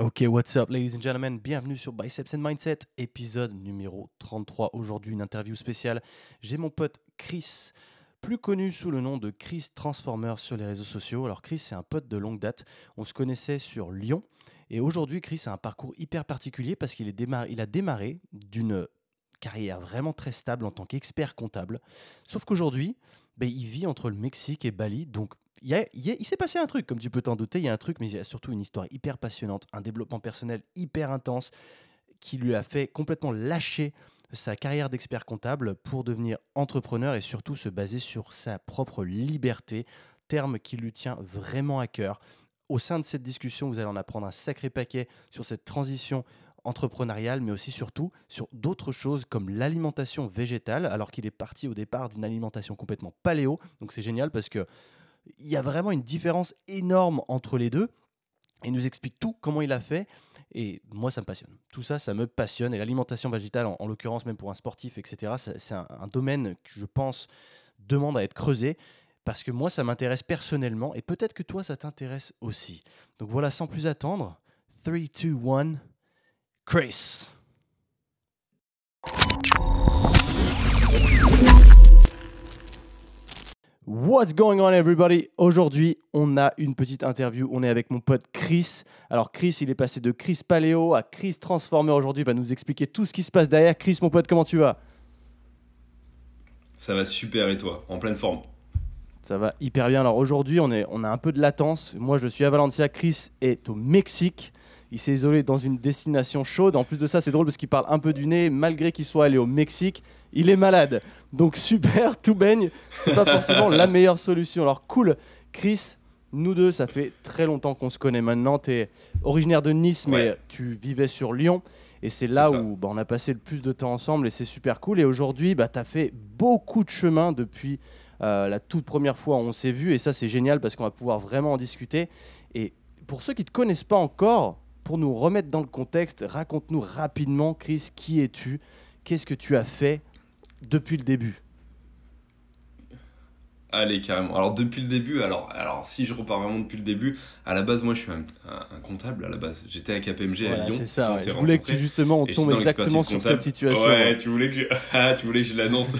Ok, what's up, ladies and gentlemen? Bienvenue sur Biceps and Mindset, épisode numéro 33. Aujourd'hui, une interview spéciale. J'ai mon pote Chris, plus connu sous le nom de Chris Transformer sur les réseaux sociaux. Alors, Chris, c'est un pote de longue date. On se connaissait sur Lyon. Et aujourd'hui, Chris a un parcours hyper particulier parce qu'il il a démarré d'une carrière vraiment très stable en tant qu'expert comptable. Sauf qu'aujourd'hui, ben, il vit entre le Mexique et Bali. Donc, il, s'est passé un truc, comme tu peux t'en douter. Il y a un truc, mais il y a surtout une histoire hyper passionnante, un développement personnel hyper intense qui lui a fait complètement lâcher sa carrière d'expert comptable pour devenir entrepreneur et surtout se baser sur sa propre liberté, terme qui lui tient vraiment à cœur. Au sein de cette discussion, vous allez en apprendre un sacré paquet sur cette transition entrepreneuriale, mais aussi surtout sur d'autres choses comme l'alimentation végétale, alors qu'il est parti au départ d'une alimentation complètement paléo. Donc c'est génial parce que il y a vraiment une différence énorme entre les deux. Il nous explique tout, comment il a fait. Et moi, ça me passionne. Tout ça, ça me passionne. Et l'alimentation végétale, en, l'occurrence, même pour un sportif, etc., c'est un, domaine que je pense demande à être creusé. Parce que moi, ça m'intéresse personnellement. Et peut-être que toi, ça t'intéresse aussi. Donc voilà, sans plus attendre, 3, 2, 1, Chris. What's going on everybody? Aujourd'hui, on a une petite interview. On est avec mon pote Chris. Alors Chris, il est passé de Chris Paléo à Chris Transformer aujourd'hui. Il va nous expliquer tout ce qui se passe derrière. Chris, mon pote, comment tu vas? Ça va super et toi? En pleine forme Ça va hyper bien. Alors aujourd'hui, on, est, on a un peu de latence. Moi, je suis à Valencia. Chris est au Mexique. Il s'est isolé dans une destination chaude. En plus de ça, c'est drôle parce qu'il parle un peu du nez. Malgré qu'il soit allé au Mexique, il est malade. Donc super, tout baigne. C'est pas forcément la meilleure solution. Alors cool, Chris. Nous deux, ça fait très longtemps qu'on se connaît maintenant. Tu es originaire de Nice, mais tu vivais sur Lyon. Et c'est là où bah, on a passé le plus de temps ensemble et c'est super cool. Et aujourd'hui, bah, tu as fait beaucoup de chemin depuis euh, la toute première fois où on s'est vu. Et ça, c'est génial parce qu'on va pouvoir vraiment en discuter. Et pour ceux qui ne te connaissent pas encore, pour nous remettre dans le contexte, raconte-nous rapidement, Chris, qui es-tu? Qu'est-ce que tu as fait depuis le début? Allez, carrément. Alors, depuis le début, alors, alors si je repars vraiment depuis le début, à la base, moi, je suis un, comptable à la base. J'étais à KPMG à Lyon. C'est ça. Je voulais que tu, justement, on tombe exactement sur cette situation. Ouais, tu voulais que je, ah, tu voulais que je l'annonce.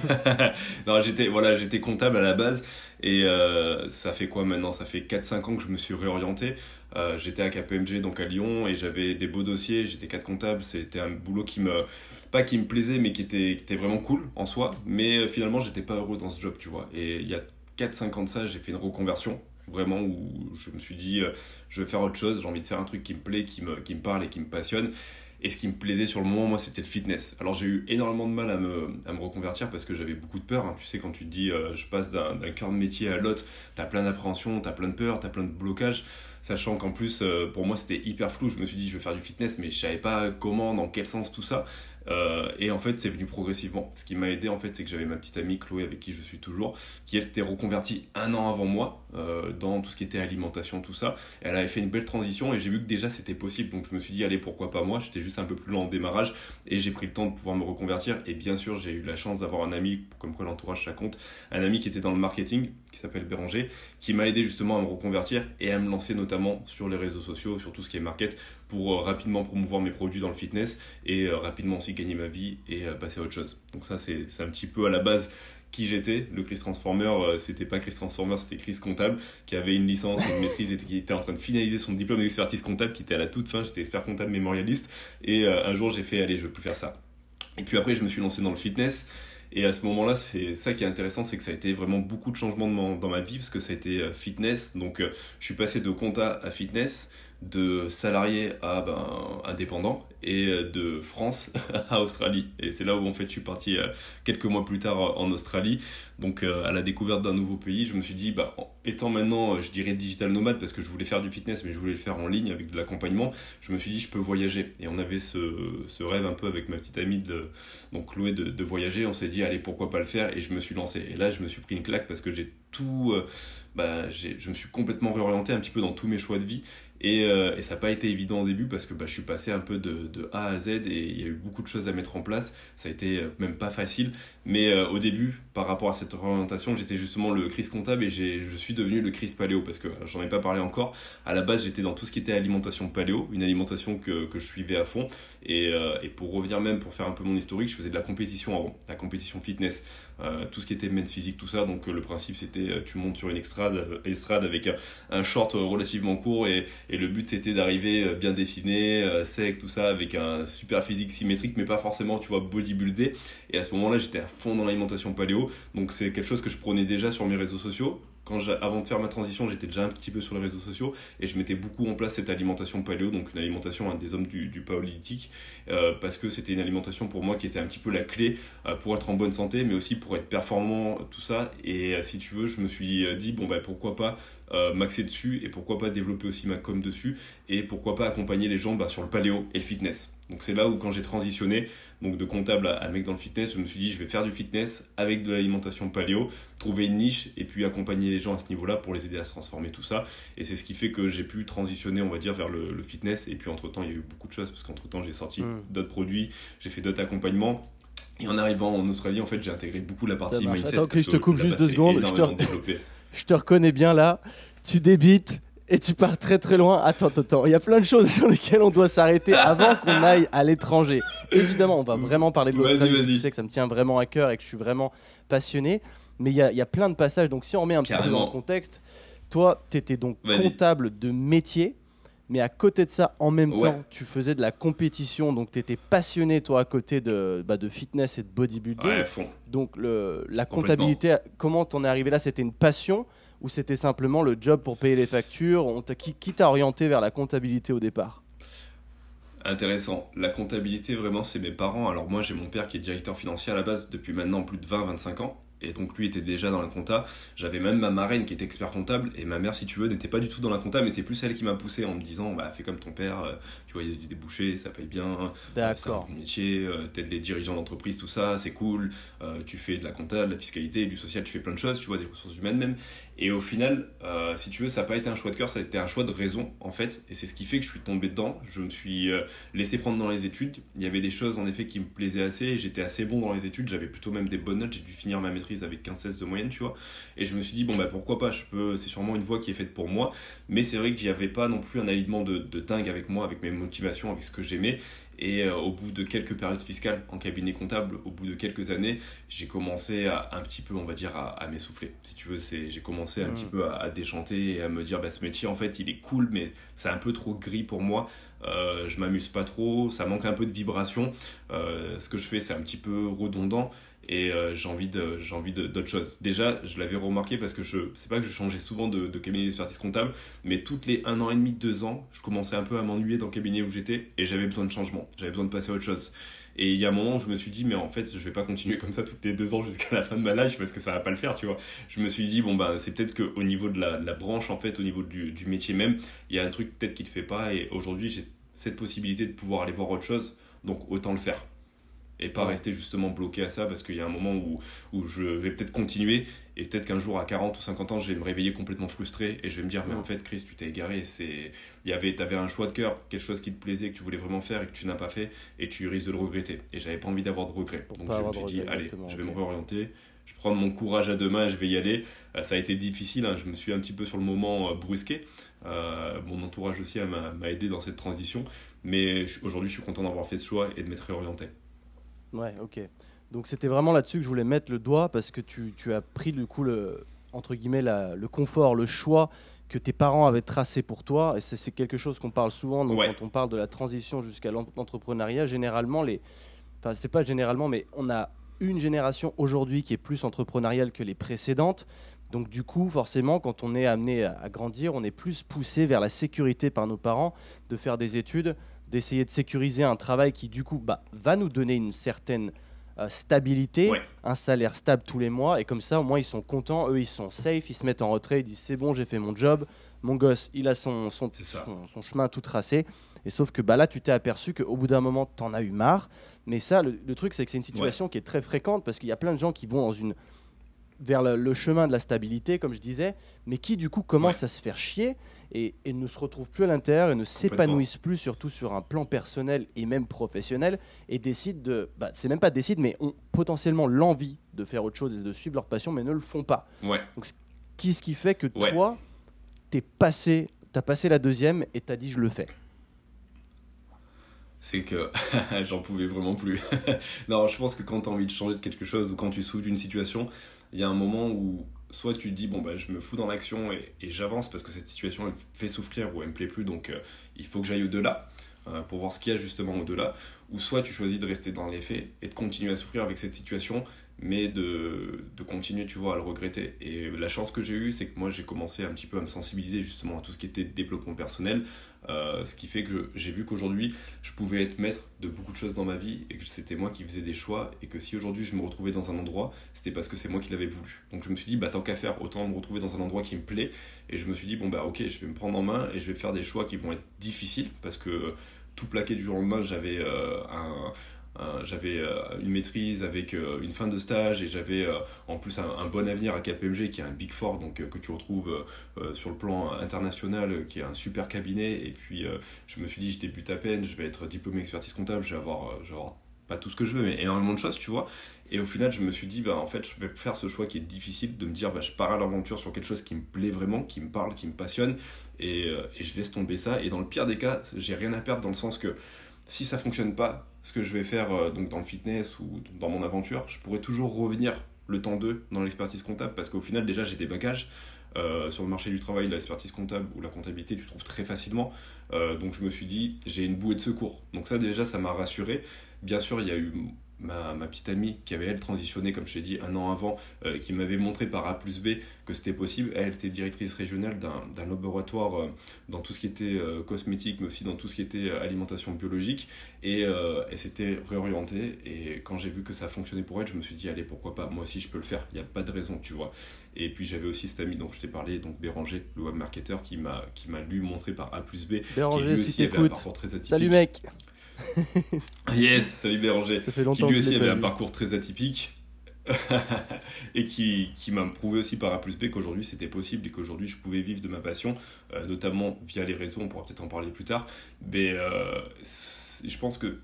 non, j'étais, voilà, j'étais comptable à la base. Et euh, ça fait quoi maintenant? Ça fait 4-5 ans que je me suis réorienté. Euh, j'étais à KPMG, donc à Lyon, et j'avais des beaux dossiers. J'étais cadre comptable. C'était un boulot qui me, pas qui me plaisait, mais qui était, qui était vraiment cool en soi. Mais euh, finalement, j'étais pas heureux dans ce job, tu vois. Et il y a 4-5 ans de ça, j'ai fait une reconversion vraiment où je me suis dit je veux faire autre chose, j'ai envie de faire un truc qui me plaît, qui me, qui me parle et qui me passionne. Et ce qui me plaisait sur le moment, moi, c'était le fitness. Alors j'ai eu énormément de mal à me, reconvertir parce que j'avais beaucoup de peur. Hein. Tu sais, quand tu te dis euh, je passe d'un cœur de métier à l'autre, t'as plein d'appréhension, t'as plein de peur, t'as plein de blocages. Sachant qu'en plus, euh, pour moi, c'était hyper flou. Je me suis dit je vais faire du fitness, mais je savais pas comment, dans quel sens tout ça. Euh, et en fait, c'est venu progressivement. Ce qui m'a aidé, en fait, c'est que j'avais ma petite amie Chloé, avec qui je suis toujours, qui elle s'était reconvertie un an avant moi euh, dans tout ce qui était alimentation, tout ça. elle avait fait une belle transition et j'ai vu que déjà c'était possible. Donc je me suis dit, allez, pourquoi pas moi? J'étais juste un peu plus lent en démarrage et j'ai pris le temps de pouvoir me reconvertir. Et bien sûr, j'ai eu la chance d'avoir un ami, comme quoi l'entourage ça compte, un ami qui était dans le marketing, qui s'appelle Béranger, qui m'a aidé justement à me reconvertir et à me lancer notamment sur les réseaux sociaux, sur tout ce qui est market, pour euh, rapidement promouvoir mes produits dans le fitness et rapidement aussi gagner ma vie et passer à autre chose. Donc ça, c'est un petit peu à la base qui j'étais. Le Chris Transformer, euh, c'était pas Chris Transformer, c'était Chris Comptable, qui avait une licence une maîtrise et qui était en train de finaliser son diplôme d'expertise comptable, qui était à la toute fin. J'étais expert comptable mémorialiste. Et euh, un jour, j'ai fait, allez, je veux plus faire ça. Et puis après, je me suis lancé dans le fitness. Et à ce moment-là, c'est ça qui est intéressant, c'est que ça a été vraiment beaucoup de changements dans ma vie, parce que ça a été euh, fitness. Donc, je suis passé de compta à fitness de salarié à ben, indépendant et de France à Australie. Et c'est là où en fait je suis parti euh, quelques mois plus tard euh, en Australie. Donc euh, à la découverte d'un nouveau pays, je me suis dit, bah, étant maintenant, je dirais digital nomade parce que je voulais faire du fitness mais je voulais le faire en ligne avec de l'accompagnement, je me suis dit, je peux voyager. Et on avait ce, ce rêve un peu avec ma petite amie, de, donc Chloé, de, de voyager. On s'est dit, allez, pourquoi pas le faire? Et je me suis lancé. Et là, je me suis pris une claque parce que j'ai tout, bah, je me suis complètement réorienté un petit peu dans tous mes choix de vie Et, euh, et ça n'a pas été évident au début parce que bah, je suis passé un peu de, de, A à Z et il y a eu beaucoup de choses à mettre en place. Ça a été même pas facile. Mais au début, par rapport à cette orientation, j'étais justement le Chris comptable et je suis devenu le Chris paléo parce que j'en ai pas parlé encore. À la base, j'étais dans tout ce qui était alimentation paléo, une alimentation que, que je suivais à fond. Et, et, pour revenir même, pour faire un peu mon historique, je faisais de la compétition avant, la compétition fitness, tout ce qui était men's physique, tout ça. Donc le principe, c'était tu montes sur une estrade, avec un short relativement court et, et le but c'était d'arriver bien dessiné, sec, tout ça, avec un super physique symétrique, mais pas forcément, tu vois, bodybuildé. Et à ce moment-là, j'étais à fond dans l'alimentation paléo. Donc c'est quelque chose que je prenais déjà sur mes réseaux sociaux. Quand avant de faire ma transition, j'étais déjà un petit peu sur les réseaux sociaux et je mettais beaucoup en place cette alimentation paléo, donc une alimentation des hommes du, du paléolithique, euh, parce que c'était une alimentation pour moi qui était un petit peu la clé euh, pour être en bonne santé, mais aussi pour être performant, tout ça. Et euh, si tu veux, je me suis dit, bon, bah, pourquoi pas m'axer dessus et pourquoi pas développer aussi ma com dessus et pourquoi pas accompagner les gens bah, sur le paléo et le fitness. Donc c'est là où quand j'ai transitionné, donc de comptable à, mec dans le fitness, je me suis dit je vais faire du fitness avec de l'alimentation paléo, trouver une niche et puis accompagner les gens à ce niveau-là pour les aider à se transformer tout ça. Et c'est ce qui fait que j'ai pu transitionner, on va dire, vers le, fitness. Et puis entre-temps, il y a eu beaucoup de choses parce qu'entre-temps, j'ai sorti hmm. d'autres produits, j'ai fait d'autres accompagnements. Et en arrivant en Australie, en fait, j'ai intégré beaucoup la partie mindset. Attends, que je te coupe juste deux secondes. Je te... je te reconnais bien là. Tu débites et tu pars très très loin. Attends, attends, il y a plein de choses sur lesquelles on doit s'arrêter avant qu'on aille à l'étranger. Évidemment, on va vraiment parler de l'Australie. Tu sais que ça me tient vraiment à cœur et que je suis vraiment passionné. Mais il y a, y a, plein de passages. Donc si on remet un petit peu dans le contexte, toi, tu étais donc comptable de métier. Mais à côté de ça, en même temps, tu faisais de la compétition, donc tu étais passionné, toi, à côté de, bah, de fitness et de bodybuilding. Ouais, donc le, la comptabilité, comment t'en es arrivé là? C'était une passion ou c'était simplement le job pour payer les factures qui t'a orienté vers la comptabilité au départ Intéressant. La comptabilité, vraiment, c'est mes parents. Alors moi, j'ai mon père qui est directeur financier à la base depuis maintenant plus de 20-25 ans et donc lui était déjà dans la compta. J'avais même ma marraine qui était expert comptable et ma mère, si tu veux, n'était pas du tout dans la compta, mais c'est plus elle qui m'a poussé en me disant bah fais comme ton père, euh, tu vois, il y a du débouché, ça paye bien, euh, D'accord. c'est un métier, euh, t'aides les dirigeants d'entreprise, tout ça, c'est cool, tu fais de la compta, de la fiscalité, du social, tu fais plein de choses, tu vois, des ressources humaines même. Et au final, si tu veux, ça n'a pas été un choix de cœur, ça a été un choix de raison en fait, et c'est ce qui fait que je suis tombé dedans. Je me suis laissé prendre dans les études. Il y avait des choses en effet qui me plaisaient assez, j'étais assez bon dans les études, j'avais plutôt même des bonnes notes, j'ai dû finir ma maîtrise avec 15-16 de moyenne, tu vois. Et je me suis dit, bon, bah pourquoi pas, je peux, c'est sûrement une voie qui est faite pour moi. Mais c'est vrai que j'avais pas non plus un alignement de, de dingue avec moi, avec mes motivations, avec ce que j'aimais. Et euh, au bout de quelques périodes fiscales en cabinet comptable, au bout de quelques années, j'ai commencé à, un petit peu, on va dire, à, m'essouffler. Si tu veux, c'est, j'ai commencé un petit peu à, déchanter et à me dire, bah, ce métier, en fait, il est cool, mais c'est un peu trop gris pour moi. Euh, je m'amuse pas trop, ça manque un peu de vibration. Euh, ce que je fais, c'est un petit peu redondant et euh, j'ai envie de j'ai envie d'autre chose déjà je l'avais remarqué parce que je c'est pas que je changeais souvent de, de cabinet d'expertise comptable mais toutes les un an et demi deux ans je commençais un peu à m'ennuyer dans le cabinet où j'étais et j'avais besoin de changement. J'avais besoin de passer à autre chose. Et il y a un moment où je me suis dit mais en fait je vais pas continuer comme ça toutes les deux ans jusqu'à la fin de ma life parce que ça va pas le faire tu vois. Je me suis dit bon bah c'est peut-être qu'au niveau de la, branche en fait au niveau du, métier même il y a un truc peut-être qui le fait pas et aujourd'hui j'ai cette possibilité de pouvoir aller voir autre chose donc autant le faire et pas rester justement bloqué à ça parce qu'il y a un moment où, où je vais peut-être continuer et peut-être qu'un jour à 40 ou 50 ans je vais me réveiller complètement frustré et je vais me dire mais en fait Chris tu t'es égaré c'est il y avait avais un choix de cœur quelque chose qui te plaisait que tu voulais vraiment faire et que tu n'as pas fait et tu risques de le regretter. Et j'avais pas envie d'avoir de regrets. Donc je me suis dit allez je vais me réorienter je prends mon courage à deux mains et je vais y aller. Euh, ça a été difficile hein. je me suis un petit peu sur le moment euh, brusqué. Euh, mon entourage aussi m'a aidé dans cette transition. Mais aujourd'hui je suis content d'avoir fait ce choix et de m'être réorienté Ouais, ok. Donc c'était vraiment là-dessus que je voulais mettre le doigt parce que tu, tu as pris du coup le, entre guillemets la, le confort, le choix que tes parents avaient tracé pour toi. Et c'est quelque chose qu'on parle souvent donc, quand on parle de la transition jusqu'à l'entrepreneuriat. Généralement, les... enfin c'est pas généralement, mais on a une génération aujourd'hui qui est plus entrepreneuriale que les précédentes. Donc du coup, forcément, quand on est amené à, à grandir, on est plus poussé vers la sécurité par nos parents, de faire des études, d'essayer de sécuriser un travail qui, du coup, bah, va nous donner une certaine euh, stabilité, un salaire stable tous les mois. Et comme ça, au moins, ils sont contents. Eux, ils sont safe. Ils se mettent en retrait. Ils disent c'est bon, j'ai fait mon job. Mon gosse, il a son, son, son, chemin tout tracé. Et sauf que bah, là, tu t'es aperçu qu'au bout d'un moment, tu en as eu marre. Mais ça, le, truc, c'est que c'est une situation qui est très fréquente parce qu'il y a plein de gens qui vont dans une vers le, le chemin de la stabilité, comme je disais, mais qui du coup commence à se faire chier et, et ne se retrouve plus à l'intérieur et ne s'épanouissent plus, surtout sur un plan personnel et même professionnel, et décident de, bah, c'est même pas décident, mais ont potentiellement l'envie de faire autre chose et de suivre leur passion, mais ne le font pas. Ouais. Donc, ce qui, fait que Ouais. toi, t'es passé, t'as passé la deuxième et t'as dit je le fais. c'est que j'en pouvais vraiment plus. non, je pense que quand tu as envie de changer de quelque chose ou quand tu souffres d'une situation, il y a un moment où soit tu te dis bon bah je me fous dans l'action et, j'avance parce que cette situation me fait souffrir ou elle me plaît plus donc euh, il faut que j'aille au-delà euh, pour voir ce qu'il y a justement au-delà. Ou soit tu choisis de rester dans les faits et de continuer à souffrir avec cette situation mais de, de continuer tu vois à le regretter. Et la chance que j'ai eue c'est que moi j'ai commencé un petit peu à me sensibiliser justement à tout ce qui était développement personnel euh, ce qui fait que j'ai vu qu'aujourd'hui je pouvais être maître de beaucoup de choses dans ma vie et que c'était moi qui faisais des choix et que si aujourd'hui je me retrouvais dans un endroit c'était parce que c'est moi qui l'avais voulu. Donc je me suis dit bah tant qu'à faire autant me retrouver dans un endroit qui me plaît. Et je me suis dit bon bah ok je vais me prendre en main et je vais faire des choix qui vont être difficiles parce que tout plaqué du jour au lendemain j'avais euh, un- j'avais euh, une maîtrise avec euh, une fin de stage et j'avais euh, en plus un, bon avenir à KPMG qui est un Big Four donc euh, que tu retrouves euh, euh, sur le plan international euh, qui est un super cabinet. Et puis euh, je me suis dit je débute à peine je vais être diplômé expertise comptable je vais avoir, euh, pas tout ce que je veux mais énormément de choses tu vois. Et au final je me suis dit bah en fait je vais faire ce choix qui est difficile de me dire bah je pars à l'aventure sur quelque chose qui me plaît vraiment qui me parle qui me passionne. Et, euh, et je laisse tomber ça. Et dans le pire des cas j'ai rien à perdre dans le sens que si ça fonctionne pas ce que je vais faire euh, donc dans le fitness ou dans mon aventure je pourrais toujours revenir le temps 2 dans l'expertise comptable parce qu'au final déjà j'ai des bagages euh, sur le marché du travail, l'expertise comptable ou la comptabilité, tu trouves très facilement. Euh, donc je me suis dit, j'ai une bouée de secours. Donc ça déjà, ça m'a rassuré. Bien sûr, il y a eu ma, ma petite amie qui avait, elle, transitionné, comme je t'ai dit, un an avant, euh, qui m'avait montré par A plus B que c'était possible. Elle était directrice régionale d'un laboratoire euh, dans tout ce qui était euh, cosmétique, mais aussi dans tout ce qui était alimentation biologique. Et elle s'était réorientée. Et quand j'ai vu que ça fonctionnait pour elle, je me suis dit, allez, pourquoi pas, moi aussi je peux le faire. Il n'y a pas de raison, tu vois. Et puis j'avais aussi cet ami dont je t'ai parlé, donc Béranger, le web marketer, qui m'a qui lui montré par A plus B, qui Béranger, lui si aussi avait un parcours très atypique. Salut mec, Yes, salut Béranger. ça fait Qui longtemps lui que je aussi avait un parcours très atypique. et qui, qui m'a prouvé aussi par A plus B qu'aujourd'hui c'était possible et qu'aujourd'hui je pouvais vivre de ma passion, euh, notamment via les réseaux, on pourra peut-être en parler plus tard. Mais euh, je pense que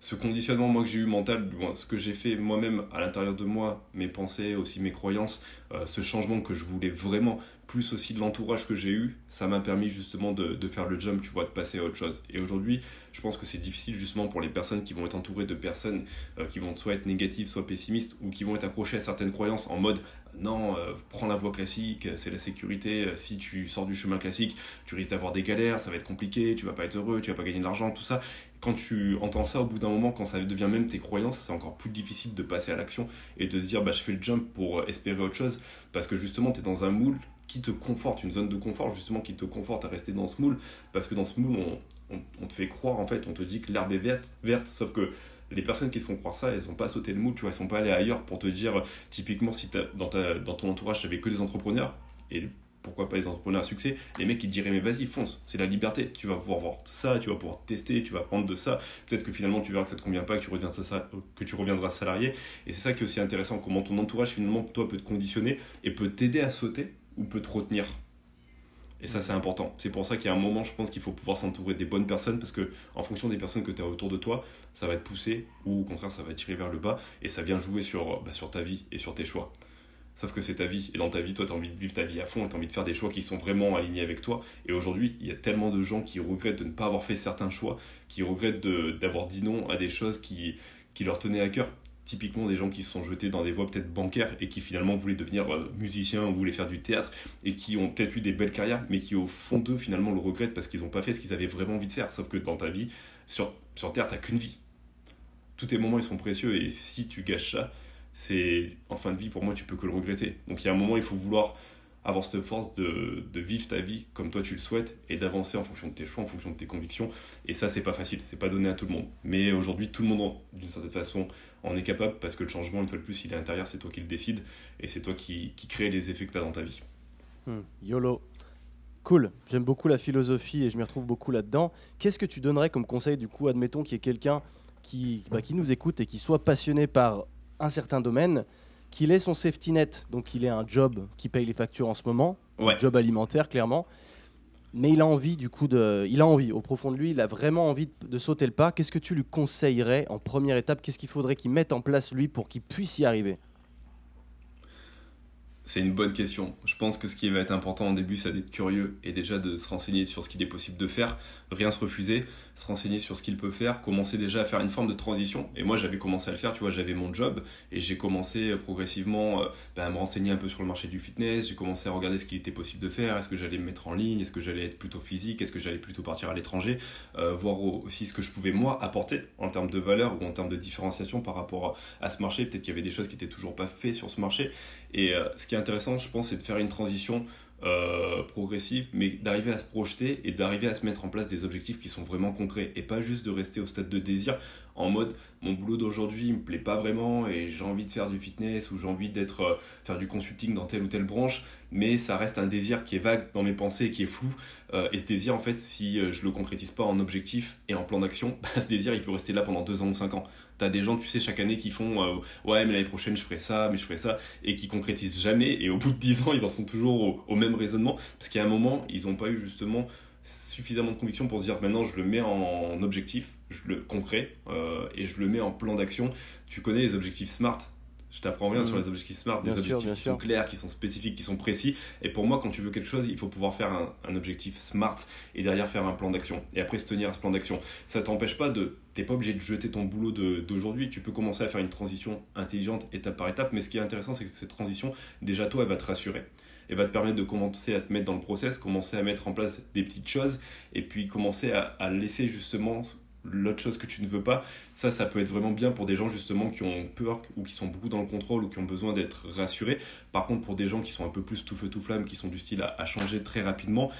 ce conditionnement moi que j'ai eu mental, ce que j'ai fait moi-même à l'intérieur de moi, mes pensées, aussi mes croyances, euh, ce changement que je voulais vraiment, plus aussi de l'entourage que j'ai eu, ça m'a permis justement de, de faire le jump, tu vois, de passer à autre chose. Et aujourd'hui, je pense que c'est difficile justement pour les personnes qui vont être entourées de personnes euh, qui vont soit être négatives, soit pessimistes, ou qui vont être accrochées à certaines croyances en mode non, euh, prends la voie classique, c'est la sécurité, euh, si tu sors du chemin classique, tu risques d'avoir des galères, ça va être compliqué, tu vas pas être heureux, tu vas pas gagner de l'argent, tout ça. Quand tu entends ça, au bout d'un moment, quand ça devient même tes croyances, c'est encore plus difficile de passer à l'action et de se dire bah, je fais le jump pour espérer autre chose, parce que justement, tu es dans un moule qui te conforte, une zone de confort justement qui te conforte à rester dans ce moule, parce que dans ce moule, on, on, te fait croire, en fait, on te dit que l'herbe est verte, verte, sauf que les personnes qui te font croire ça, elles n'ont pas sauté le moule, tu vois, elles sont pas allées ailleurs pour te dire, typiquement, si dans, ta, dans ton entourage, tu que des entrepreneurs, et pourquoi pas les entrepreneurs à succès, les mecs qui te diraient, mais vas-y, fonce, c'est la liberté, tu vas pouvoir voir ça, tu vas pouvoir tester, tu vas prendre de ça, peut-être que finalement tu verras que ça te convient pas, que tu, reviens que tu reviendras salarié, et c'est ça qui est aussi intéressant, comment ton entourage, finalement, toi, peut te conditionner et peut t'aider à sauter ou peut te retenir. Et ça, c'est important. C'est pour ça qu'il y a un moment, je pense qu'il faut pouvoir s'entourer des bonnes personnes parce que, en fonction des personnes que tu as autour de toi, ça va te pousser ou au contraire, ça va te tirer vers le bas et ça vient jouer sur, bah, sur ta vie et sur tes choix. Sauf que c'est ta vie. Et dans ta vie, toi, tu as envie de vivre ta vie à fond et tu as envie de faire des choix qui sont vraiment alignés avec toi. Et aujourd'hui, il y a tellement de gens qui regrettent de ne pas avoir fait certains choix, qui regrettent d'avoir dit non à des choses qui, qui leur tenaient à cœur. Typiquement, des gens qui se sont jetés dans des voies peut-être bancaires et qui finalement voulaient devenir euh, musiciens ou voulaient faire du théâtre et qui ont peut-être eu des belles carrières, mais qui au fond d'eux, finalement, le regrettent parce qu'ils n'ont pas fait ce qu'ils avaient vraiment envie de faire. Sauf que dans ta vie, sur, sur Terre, t'as qu'une vie. Tous tes moments, ils sont précieux et si tu gâches ça, c'est en fin de vie, pour moi, tu peux que le regretter. Donc il y a un moment, il faut vouloir avoir cette force de, vivre ta vie comme toi tu le souhaites et d'avancer en fonction de tes choix, en fonction de tes convictions. Et ça, c'est pas facile, c'est pas donné à tout le monde. Mais aujourd'hui, tout le monde, d'une certaine façon, en est capable parce que le changement, une fois de plus, il est intérieur, c'est toi qui le décides et c'est toi qui, qui crée les effets que tu as dans ta vie. Hmm, YOLO. Cool, j'aime beaucoup la philosophie et je m'y retrouve beaucoup là-dedans. Qu'est-ce que tu donnerais comme conseil du coup, admettons qu'il y ait quelqu'un qui, bah, qui nous écoute et qui soit passionné par un certain domaine, qu'il ait son safety net, donc il ait un job qui paye les factures en ce moment, Ouais. un job alimentaire clairement, mais il a envie du coup de, il a envie au profond de lui, il a vraiment envie de, de sauter le pas. Qu'est-ce que tu lui conseillerais en première étape? Qu'est-ce qu'il faudrait qu'il mette en place lui pour qu'il puisse y arriver? C'est une bonne question. Je pense que ce qui va être important au début, c'est d'être curieux et déjà de se renseigner sur ce qu'il est possible de faire, rien se refuser, se renseigner sur ce qu'il peut faire, commencer déjà à faire une forme de transition. Et moi, j'avais commencé à le faire, tu vois, j'avais mon job et j'ai commencé euh, progressivement euh, bah, à me renseigner un peu sur le marché du fitness, j'ai commencé à regarder ce qu'il était possible de faire, est-ce que j'allais me mettre en ligne, est-ce que j'allais être plutôt physique, est-ce que j'allais plutôt partir à l'étranger, euh, voir au- aussi ce que je pouvais moi apporter en termes de valeur ou en termes de différenciation par rapport à ce marché. Peut-être qu'il y avait des choses qui étaient toujours pas faites sur ce marché. Et euh, ce qui est intéressant, je pense, c'est de faire une transition euh, progressive, mais d'arriver à se projeter et d'arriver à se mettre en place des objectifs qui sont vraiment concrets et pas juste de rester au stade de désir en mode mon boulot d'aujourd'hui me plaît pas vraiment et j'ai envie de faire du fitness ou j'ai envie d'être euh, faire du consulting dans telle ou telle branche mais ça reste un désir qui est vague dans mes pensées qui est flou Euh, et ce désir en fait si euh, je le concrétise pas en objectif et en plan d'action bah, ce désir il peut rester là pendant deux ans ou cinq ans T'as des gens, tu sais, chaque année qui font Ouais, mais l'année prochaine, je ferai ça, mais je ferai ça, et qui concrétisent jamais. Et au bout de 10 ans, ils en sont toujours au, au même raisonnement. Parce qu'à un moment, ils n'ont pas eu justement suffisamment de conviction pour se dire Maintenant, je le mets en objectif, je le concret, euh, et je le mets en plan d'action. Tu connais les objectifs SMART je t'apprends rien Mhm. sur les objectifs SMART, des sûr, objectifs qui sûr. sont clairs, qui sont spécifiques, qui sont précis. Et pour moi, quand tu veux quelque chose, il faut pouvoir faire un, un objectif SMART et derrière faire un plan d'action. Et après se tenir à ce plan d'action. Ça t'empêche pas de. T'es pas obligé de jeter ton boulot de- d'aujourd'hui. Tu peux commencer à faire une transition intelligente étape par étape. Mais ce qui est intéressant, c'est que cette transition, déjà toi, elle va te rassurer. Elle va te permettre de commencer à te mettre dans le process, commencer à mettre en place des petites choses et puis commencer à, laisser justement l'autre chose que tu ne veux pas. Ça, ça peut être vraiment bien pour des gens justement qui ont peur ou qui sont beaucoup dans le contrôle ou qui ont besoin d'être rassurés. Par contre, pour des gens qui sont un peu plus tout feu tout flamme, qui sont du style à, changer très rapidement,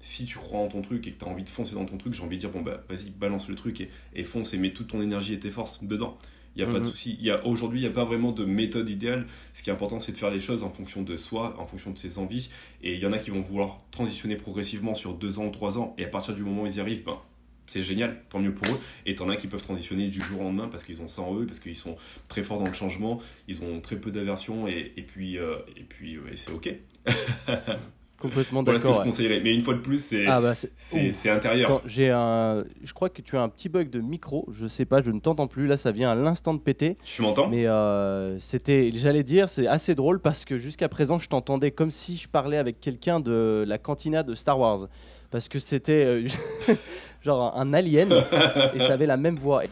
si tu crois en ton truc et que tu as envie de foncer dans ton truc, j'ai envie de dire, bon bah vas-y, balance le truc et, et fonce et mets toute ton énergie et tes forces dedans. Il n'y a pas de Mhm. souci. Aujourd'hui, il n'y a pas vraiment de méthode idéale. Ce qui est important, c'est de faire les choses en fonction de soi, en fonction de ses envies. Et il y en a qui vont vouloir transitionner progressivement sur deux ans ou trois ans. Et à partir du moment où ils y arrivent, ben, c'est génial, tant mieux pour eux. Et t'en as qui peuvent transitionner du jour au lendemain parce qu'ils ont ça en eux, parce qu'ils sont très forts dans le changement, ils ont très peu d'aversion et, et puis, euh, et puis ouais, c'est ok. Complètement Voilà ce que je d'accord. conseillerais. Mais une fois de plus, c'est Ah bah c'est. intérieur. J'ai un. Je crois que tu as un petit bug de micro. Je sais pas, je ne t'entends plus. Là, ça vient à l'instant de péter. Tu m'entends? Mais euh, c'était, j'allais dire, c'est assez drôle parce que jusqu'à présent, je t'entendais comme si je parlais avec quelqu'un de la cantina de Star Wars. Parce que c'était euh, genre un alien et t'avais la même voix.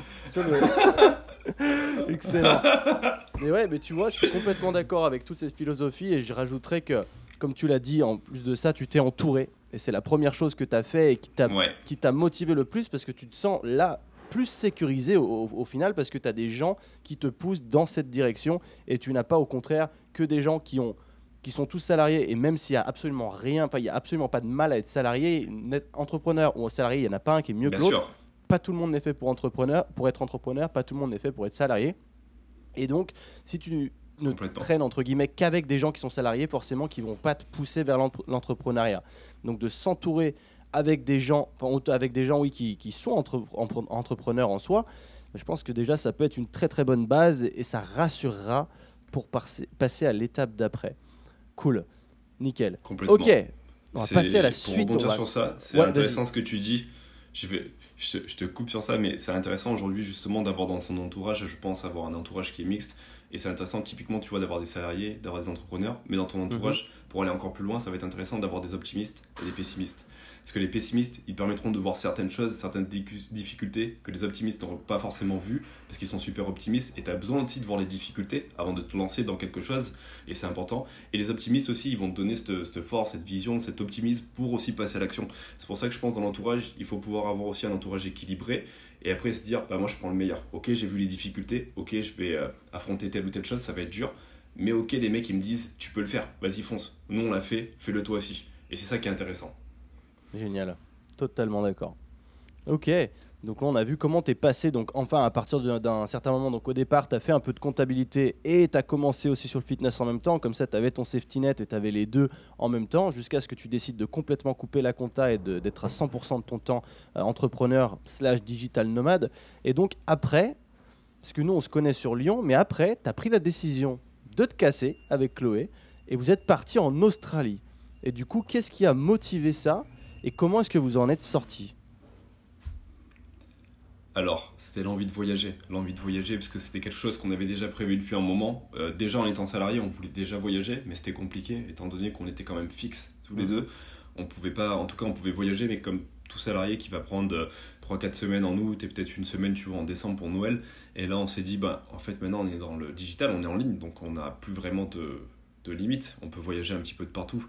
Excellent. Mais ouais, mais tu vois, je suis complètement d'accord avec toute cette philosophie et je rajouterais que, comme tu l'as dit, en plus de ça, tu t'es entouré. Et c'est la première chose que tu as fait et qui t'a Ouais. motivé le plus parce que tu te sens là plus sécurisé au, au- au final parce que tu as des gens qui te poussent dans cette direction et tu n'as pas au contraire que des gens qui ont qui sont tous salariés et même s'il y a absolument rien, il y a absolument pas de mal à être salarié, être entrepreneur ou salarié, il y en a pas un qui est mieux Bien que l'autre. Pas tout le monde n'est fait pour entrepreneur, pour être entrepreneur, pas tout le monde n'est fait pour être salarié. Et donc si tu ne traînes entre guillemets qu'avec des gens qui sont salariés, forcément qui vont pas te pousser vers l'entre- l'entrepreneuriat. Donc de s'entourer avec des gens, enfin, avec des gens oui, qui, qui sont entre- entre- entrepreneurs en soi, je pense que déjà ça peut être une très très bonne base et ça rassurera pour passer, à l'étape d'après. Cool, nickel. Complètement. Ok, on va passer à la pour suite. on rebondir va- sur ça, c'est Ouais, intéressant ce que tu dis. Je, vais, je, te, je te coupe sur ça, mais c'est intéressant aujourd'hui justement d'avoir dans son entourage, je pense, avoir un entourage qui est mixte. Et c'est intéressant typiquement, tu vois, d'avoir des salariés, d'avoir des entrepreneurs. Mais dans ton entourage, Mhm. pour aller encore plus loin, ça va être intéressant d'avoir des optimistes et des pessimistes. Parce que les pessimistes, ils permettront de voir certaines choses, certaines difficultés que les optimistes n'auront pas forcément vues, parce qu'ils sont super optimistes. Et tu as besoin aussi de voir les difficultés avant de te lancer dans quelque chose. Et c'est important. Et les optimistes aussi, ils vont te donner cette, cette force, cette vision, cet optimisme pour aussi passer à l'action. C'est pour ça que je pense dans l'entourage, il faut pouvoir avoir aussi un entourage équilibré et après se dire, bah moi je prends le meilleur. Ok, j'ai vu les difficultés, ok, je vais euh, affronter telle ou telle chose, ça va être dur. Mais ok, les mecs ils me disent, tu peux le faire, vas-y fonce. Nous on l'a fait, fais-le toi aussi. Et c'est ça qui est intéressant. Génial, totalement d'accord. Ok, donc là on a vu comment tu es passé, donc enfin à partir d'un- certain moment, donc au départ tu as fait un peu de comptabilité et tu as commencé aussi sur le fitness en même temps, comme ça tu avais ton safety net et tu avais les deux en même temps, jusqu'à ce que tu décides de complètement couper la compta et d'être à 100% de ton temps euh, entrepreneur slash digital nomade. Et donc après, parce que nous on se connaît sur Lyon, mais après tu as pris la décision de te casser avec Chloé et vous êtes parti en Australie. Et du coup, qu'est-ce qui a motivé ça et comment est-ce que vous en êtes sorti? Alors, c'était l'envie de voyager. L'envie de voyager, parce que c'était quelque chose qu'on avait déjà prévu depuis un moment. Euh, déjà en étant salarié, on voulait déjà voyager, mais c'était compliqué, étant donné qu'on était quand même fixe tous les deux. On pouvait pas, en tout cas, on pouvait voyager, mais comme tout salarié qui va prendre 3-4 semaines en août et peut-être une semaine, tu vois, en décembre pour Noël. Et là, on s'est dit, bah, en fait, maintenant, on est dans le digital, on est en ligne, donc on n'a plus vraiment de, de limites. On peut voyager un petit peu de partout.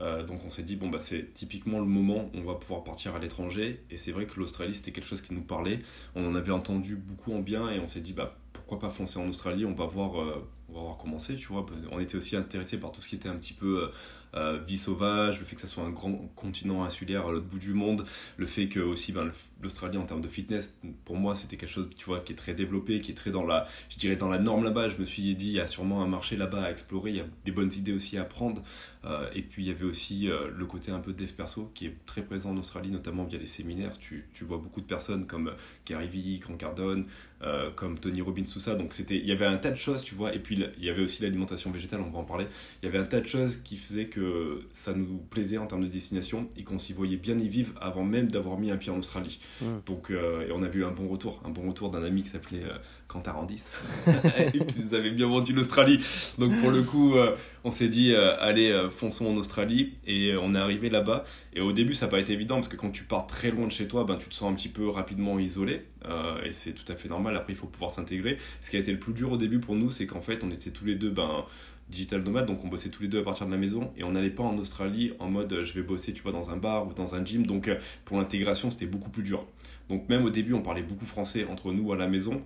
Euh, donc on s'est dit, bon, bah, c'est typiquement le moment où on va pouvoir partir à l'étranger. Et c'est vrai que l'Australie, c'était quelque chose qui nous parlait. On en avait entendu beaucoup en bien et on s'est dit, bah, pourquoi pas foncer en Australie? On va voir, euh, on va voir comment c'est, tu vois. On était aussi intéressé par tout ce qui était un petit peu euh, euh, vie sauvage, le fait que ça soit un grand continent insulaire à l'autre bout du monde, le fait que aussi ben, l'Australie en termes de fitness, pour moi c'était quelque chose tu vois, qui est très développé, qui est très dans la, je dirais dans la norme là-bas. Je me suis dit, il y a sûrement un marché là-bas à explorer, il y a des bonnes idées aussi à prendre. Euh, et puis il y avait aussi le côté un peu dev perso qui est très présent en Australie, notamment via les séminaires. Tu, vois beaucoup de personnes comme Gary Vee, Grant Cardone, comme Tony Robbins, tout ça. Donc il y avait un tas de choses, tu vois. Et puis il y avait aussi l'alimentation végétale, on va en parler. Il y avait un tas de choses qui faisaient que ça nous plaisait en termes de destination et qu'on s'y voyait bien y vivre avant même d'avoir mis un pied en Australie. Donc, euh, et on a vu un bon retour, un bon retour d'un ami qui s'appelait euh, Quentin Randis et qui nous avait bien vendu l'Australie. Donc pour le coup, euh, on s'est dit allez, fonçons en Australie et on est arrivé là-bas. Et au début, ça n'a pas été évident parce que quand tu pars très loin de chez toi, ben, tu te sens un petit peu rapidement isolé et c'est tout à fait normal. Après, il faut pouvoir s'intégrer. Ce qui a été le plus dur au début pour nous, c'est qu'en fait, on était tous les deux ben, digital nomade, donc on bossait tous les deux à partir de la maison et on n'allait pas en Australie en mode euh, je vais bosser tu vois dans un bar ou dans un gym, donc euh, pour l'intégration c'était beaucoup plus dur. Donc même au début on parlait beaucoup français entre nous à la maison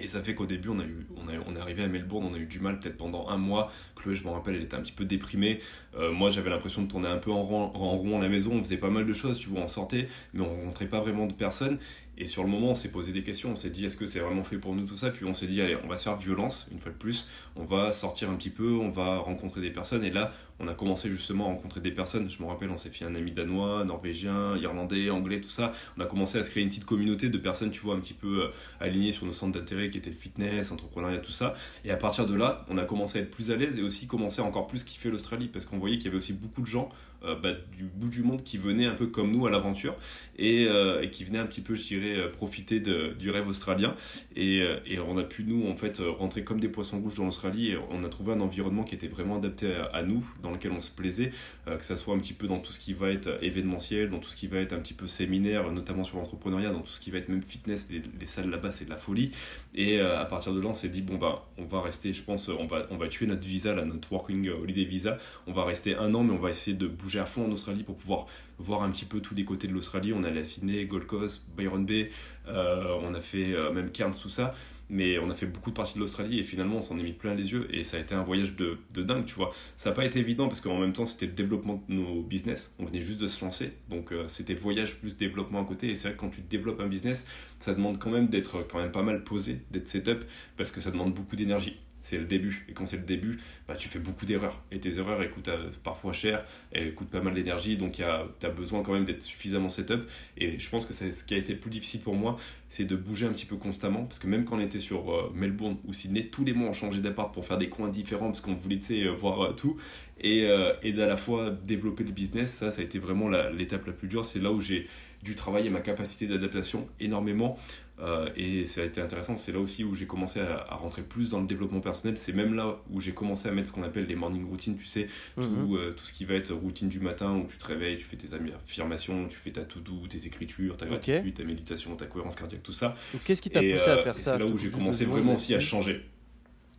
et ça fait qu'au début, on, a eu, on, a, on est arrivé à Melbourne, on a eu du mal peut-être pendant un mois. Chloé, je me rappelle, elle était un petit peu déprimée. Euh, moi, j'avais l'impression de tourner un peu en rond, en rond à la maison. On faisait pas mal de choses, tu vois, on sortait, mais on rencontrait pas vraiment de personnes. Et sur le moment, on s'est posé des questions. On s'est dit, est-ce que c'est vraiment fait pour nous tout ça? Puis on s'est dit, allez, on va se faire violence une fois de plus. On va sortir un petit peu, on va rencontrer des personnes. Et là, on a commencé justement à rencontrer des personnes. Je me rappelle, on s'est fait un ami danois, norvégien, irlandais, anglais, tout ça. On a commencé à se créer une petite communauté de personnes, tu vois, un petit peu euh, alignées sur nos centres d'intérêt qui étaient le fitness, entrepreneuriat, tout ça. Et à partir de là, on a commencé à être plus à l'aise et aussi commencer à encore plus kiffer l'Australie parce qu'on voyait qu'il y avait aussi beaucoup de gens euh, bah, du bout du monde qui venaient un peu comme nous à l'aventure et, euh, et, qui venaient un petit peu, je dirais, profiter de, du rêve australien. Et, et, on a pu, nous, en fait, rentrer comme des poissons rouges dans l'Australie et on a trouvé un environnement qui était vraiment adapté à, nous, dans lequel on se plaisait, que ça soit un petit peu dans tout ce qui va être événementiel, dans tout ce qui va être un petit peu séminaire, notamment sur l'entrepreneuriat, dans tout ce qui va être même fitness, les, les salles là-bas, c'est de la folie. Et à partir de là, on s'est dit, bon, bah, on va rester, je pense, on va, on va tuer notre visa, là, notre Working Holiday Visa. On va rester un an, mais on va essayer de bouger à fond en Australie pour pouvoir voir un petit peu tous les côtés de l'Australie. On allait à Sydney, Gold Coast, Byron Bay, euh, on a fait euh, même Cairns, tout ça. Mais on a fait beaucoup de parties de l'Australie et finalement on s'en est mis plein les yeux et ça a été un voyage de, de dingue, tu vois. Ça n'a pas été évident parce qu'en même temps c'était le développement de nos business. On venait juste de se lancer. Donc euh, c'était voyage plus développement à côté. Et c'est vrai que quand tu développes un business, ça demande quand même d'être quand même pas mal posé, d'être setup parce que ça demande beaucoup d'énergie c'est le début. Et quand c'est le début, bah, tu fais beaucoup d'erreurs. Et tes erreurs elles coûtent euh, parfois cher, elles coûtent pas mal d'énergie, donc tu as besoin quand même d'être suffisamment setup. Et je pense que c'est ce qui a été le plus difficile pour moi, c'est de bouger un petit peu constamment. Parce que même quand on était sur euh, Melbourne ou Sydney, tous les mois on changeait d'appart pour faire des coins différents, parce qu'on voulait euh, voir tout. Et, et d'à la fois développer le business, ça, ça a été vraiment l'étape la, la plus dure. C'est là où j'ai dû travailler ma capacité d'adaptation énormément. Euh, et ça a été intéressant, c'est là aussi où j'ai commencé à, rentrer plus dans le développement personnel. C'est même là où j'ai commencé à mettre ce qu'on appelle des morning routines, tu sais, tout, mhm. euh, tout, ce qui va être routine du matin où tu te réveilles, tu fais tes affirmations, tu fais ta to-do, tes écritures, ta gratitude, ta méditation, ta cohérence cardiaque, tout ça. Qu'est-ce qui t'a poussé à euh, faire ça C'est là où j'ai commencé vraiment aussi à changer.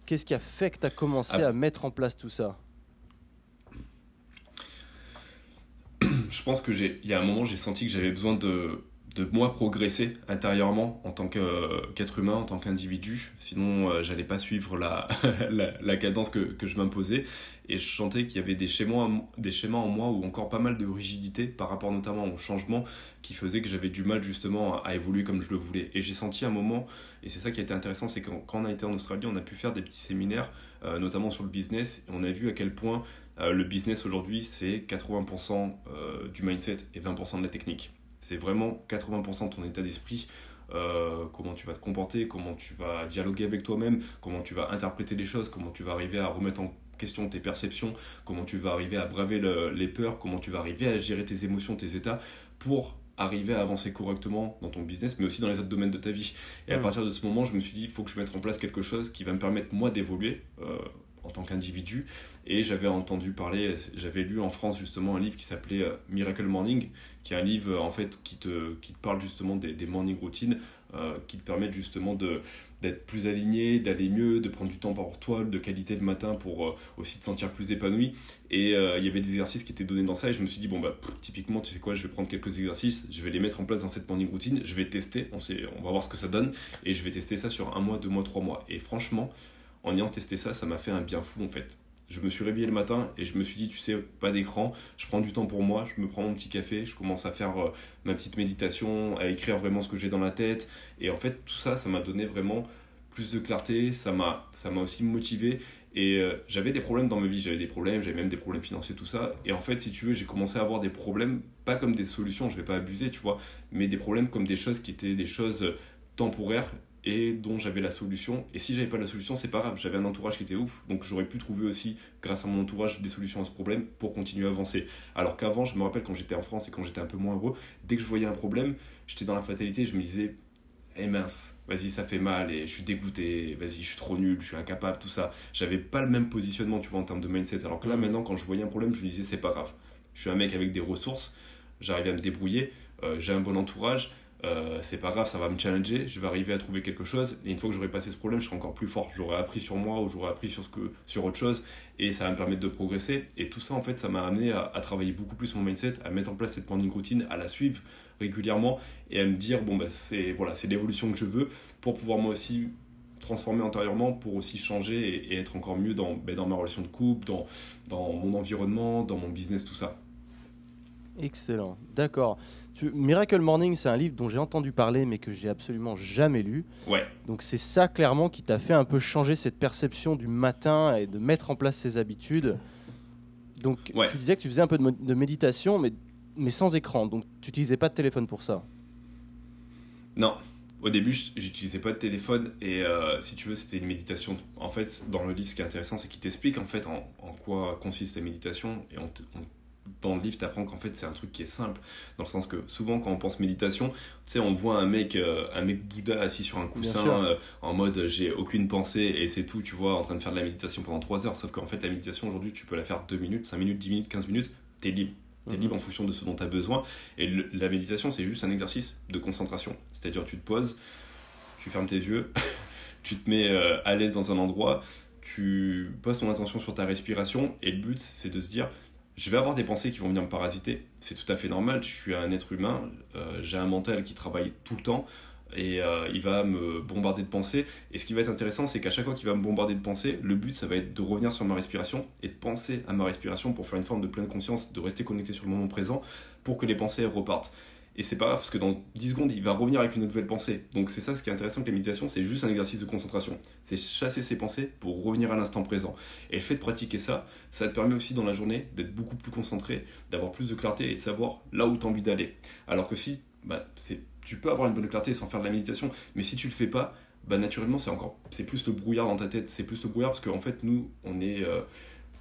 Qu'est-ce qui a fait que tu as commencé à mettre en place tout ça? Je pense que j'ai, il y a un moment, j'ai senti que j'avais besoin de de moi progresser intérieurement en tant qu'être humain, en tant qu'individu. Sinon, euh, j'allais pas suivre la, la, cadence que, que je m'imposais. Et je sentais qu'il y avait des schémas, des schémas en moi ou encore pas mal de rigidité par rapport notamment au changement qui faisait que j'avais du mal justement à, évoluer comme je le voulais. Et j'ai senti un moment, et c'est ça qui a été intéressant, c'est quand, quand on a été en Australie, on a pu faire des petits séminaires, euh, notamment sur le business, et on a vu à quel point euh, le business aujourd'hui, c'est 80% du mindset et 20% de la technique. C'est vraiment 80% de ton état d'esprit euh, comment tu vas te comporter, comment tu vas dialoguer avec toi-même, comment tu vas interpréter les choses, comment tu vas arriver à remettre en question tes perceptions, comment tu vas arriver à braver les peurs, comment tu vas arriver à gérer tes émotions, tes états pour arriver à avancer correctement dans ton business, mais aussi dans les autres domaines de ta vie. Et à mm. partir de ce moment, je me suis dit, il faut que je mette en place quelque chose qui va me permettre, moi, d'évoluer euh, en tant qu'individu. Et j'avais entendu parler, j'avais lu en France justement un livre qui s'appelait euh, Miracle Morning, qui est un livre en fait qui te, qui te parle justement des, des morning routines, euh, qui te permettent justement de d'être plus aligné, d'aller mieux, de prendre du temps pour toi, de qualité le matin pour euh, aussi te sentir plus épanoui. Et euh, il y avait des exercices qui étaient donnés dans ça et je me suis dit, bon, bah, typiquement, tu sais quoi, je vais prendre quelques exercices, je vais les mettre en place dans cette morning routine, je vais tester, on, sait, on va voir ce que ça donne et je vais tester ça sur un mois, deux mois, trois mois. Et franchement, en ayant testé ça, ça m'a fait un bien fou en fait je me suis réveillé le matin et je me suis dit, tu sais, pas d'écran, je prends du temps pour moi, je me prends mon petit café, je commence à faire euh, ma petite méditation, à écrire vraiment ce que j'ai dans la tête. Et en fait, tout ça, ça m'a donné vraiment plus de clarté, ça m'a aussi motivé. Et euh, j'avais des problèmes dans ma vie, j'avais des problèmes, j'avais même des problèmes financiers, tout ça. Et en fait, si tu veux, j'ai commencé à avoir des problèmes, pas comme des solutions, je vais pas abuser, tu vois, mais des problèmes comme des choses qui étaient des choses temporaires et dont j'avais la solution. Et si j'avais pas la solution, c'est pas grave, j'avais un entourage qui était ouf, donc j'aurais pu trouver aussi, grâce à mon entourage, des solutions à ce problème pour continuer à avancer. Alors qu'avant, je me rappelle quand j'étais en France et quand j'étais un peu moins heureux, dès que je voyais un problème, j'étais dans la fatalité, je me disais, eh mince, vas-y, ça fait mal et je suis dégoûté, vas-y, je suis trop nul, je suis incapable, tout ça. J'avais pas le même positionnement, tu vois, en termes de mindset. Alors que là, mmh. maintenant, quand je voyais un problème, je me disais, c'est pas grave. Je suis un mec avec des ressources, j'arrive à me débrouiller, euh, j'ai un bon entourage, euh, c'est pas grave, ça va me challenger, je vais arriver à trouver quelque chose, et une fois que j'aurai passé ce problème, je serai encore plus fort. J'aurai appris sur moi ou j'aurai appris sur, ce que, sur autre chose, et ça va me permettre de progresser. Et tout ça, en fait, ça m'a amené à, travailler beaucoup plus mon mindset, à mettre en place cette morning routine, à la suivre régulièrement, et à me dire, bon, bah, c'est voilà, l'évolution que je veux, pour pouvoir moi aussi transformer antérieurement pour aussi changer et, être encore mieux dans, bah, dans ma relation de couple, dans, dans mon environnement, dans mon business, tout ça. Excellent, d'accord. Miracle Morning, c'est un livre dont j'ai entendu parler, mais que j'ai absolument jamais lu. Ouais. Donc c'est ça clairement qui t'a fait un peu changer cette perception du matin et de mettre en place ses habitudes. Donc tu disais que tu faisais un peu de, méditation, mais, mais sans écran. Donc tu n'utilisais pas de téléphone pour ça? Non. Au début, j'utilisais pas de téléphone et euh, si tu veux, c'était une méditation. En fait, dans le livre, ce qui est intéressant, c'est qu'il t'explique en fait en, quoi consiste la méditation et on, dans le livre, tu apprends qu'en fait, c'est un truc qui est simple. Dans le sens que souvent, quand on pense méditation, tu sais, on voit un mec, euh, un mec Bouddha assis sur un coussin euh, en mode j'ai aucune pensée et c'est tout, tu vois, en train de faire de la méditation pendant 3 heures. Sauf qu'en fait, la méditation aujourd'hui, tu peux la faire 2 minutes, 5 minutes, 10 minutes, 15 minutes, tu es libre. Tu es libre en fonction de ce dont tu as besoin. Et la méditation, c'est juste un exercice de concentration. C'est-à-dire, tu te poses, tu fermes tes yeux, tu te mets euh, à l'aise dans un endroit, tu poses ton attention sur ta respiration et le but, c'est de se dire je vais avoir des pensées qui vont venir me parasiter. C'est tout à fait normal. Je suis un être humain. Euh, j'ai un mental qui travaille tout le temps et euh, il va me bombarder de pensées. Et ce qui va être intéressant, c'est qu'à chaque fois qu'il va me bombarder de pensées, le but, ça va être de revenir sur ma respiration et de penser à ma respiration pour faire une forme de pleine conscience, de rester connecté sur le moment présent pour que les pensées repartent. Et c'est pas grave parce que dans 10 secondes, il va revenir avec une nouvelle pensée. Donc c'est ça ce qui est intéressant avec la méditation, c'est juste un exercice de concentration. C'est chasser ses pensées pour revenir à l'instant présent. Et le fait de pratiquer ça, ça te permet aussi dans la journée d'être beaucoup plus concentré, d'avoir plus de clarté et de savoir là où tu as envie d'aller. Alors que si, bah, tu peux avoir une bonne clarté sans faire de la méditation, mais si tu le fais pas, bah, naturellement c'est encore c'est plus le brouillard dans ta tête, c'est plus le brouillard parce qu'en fait nous on est euh,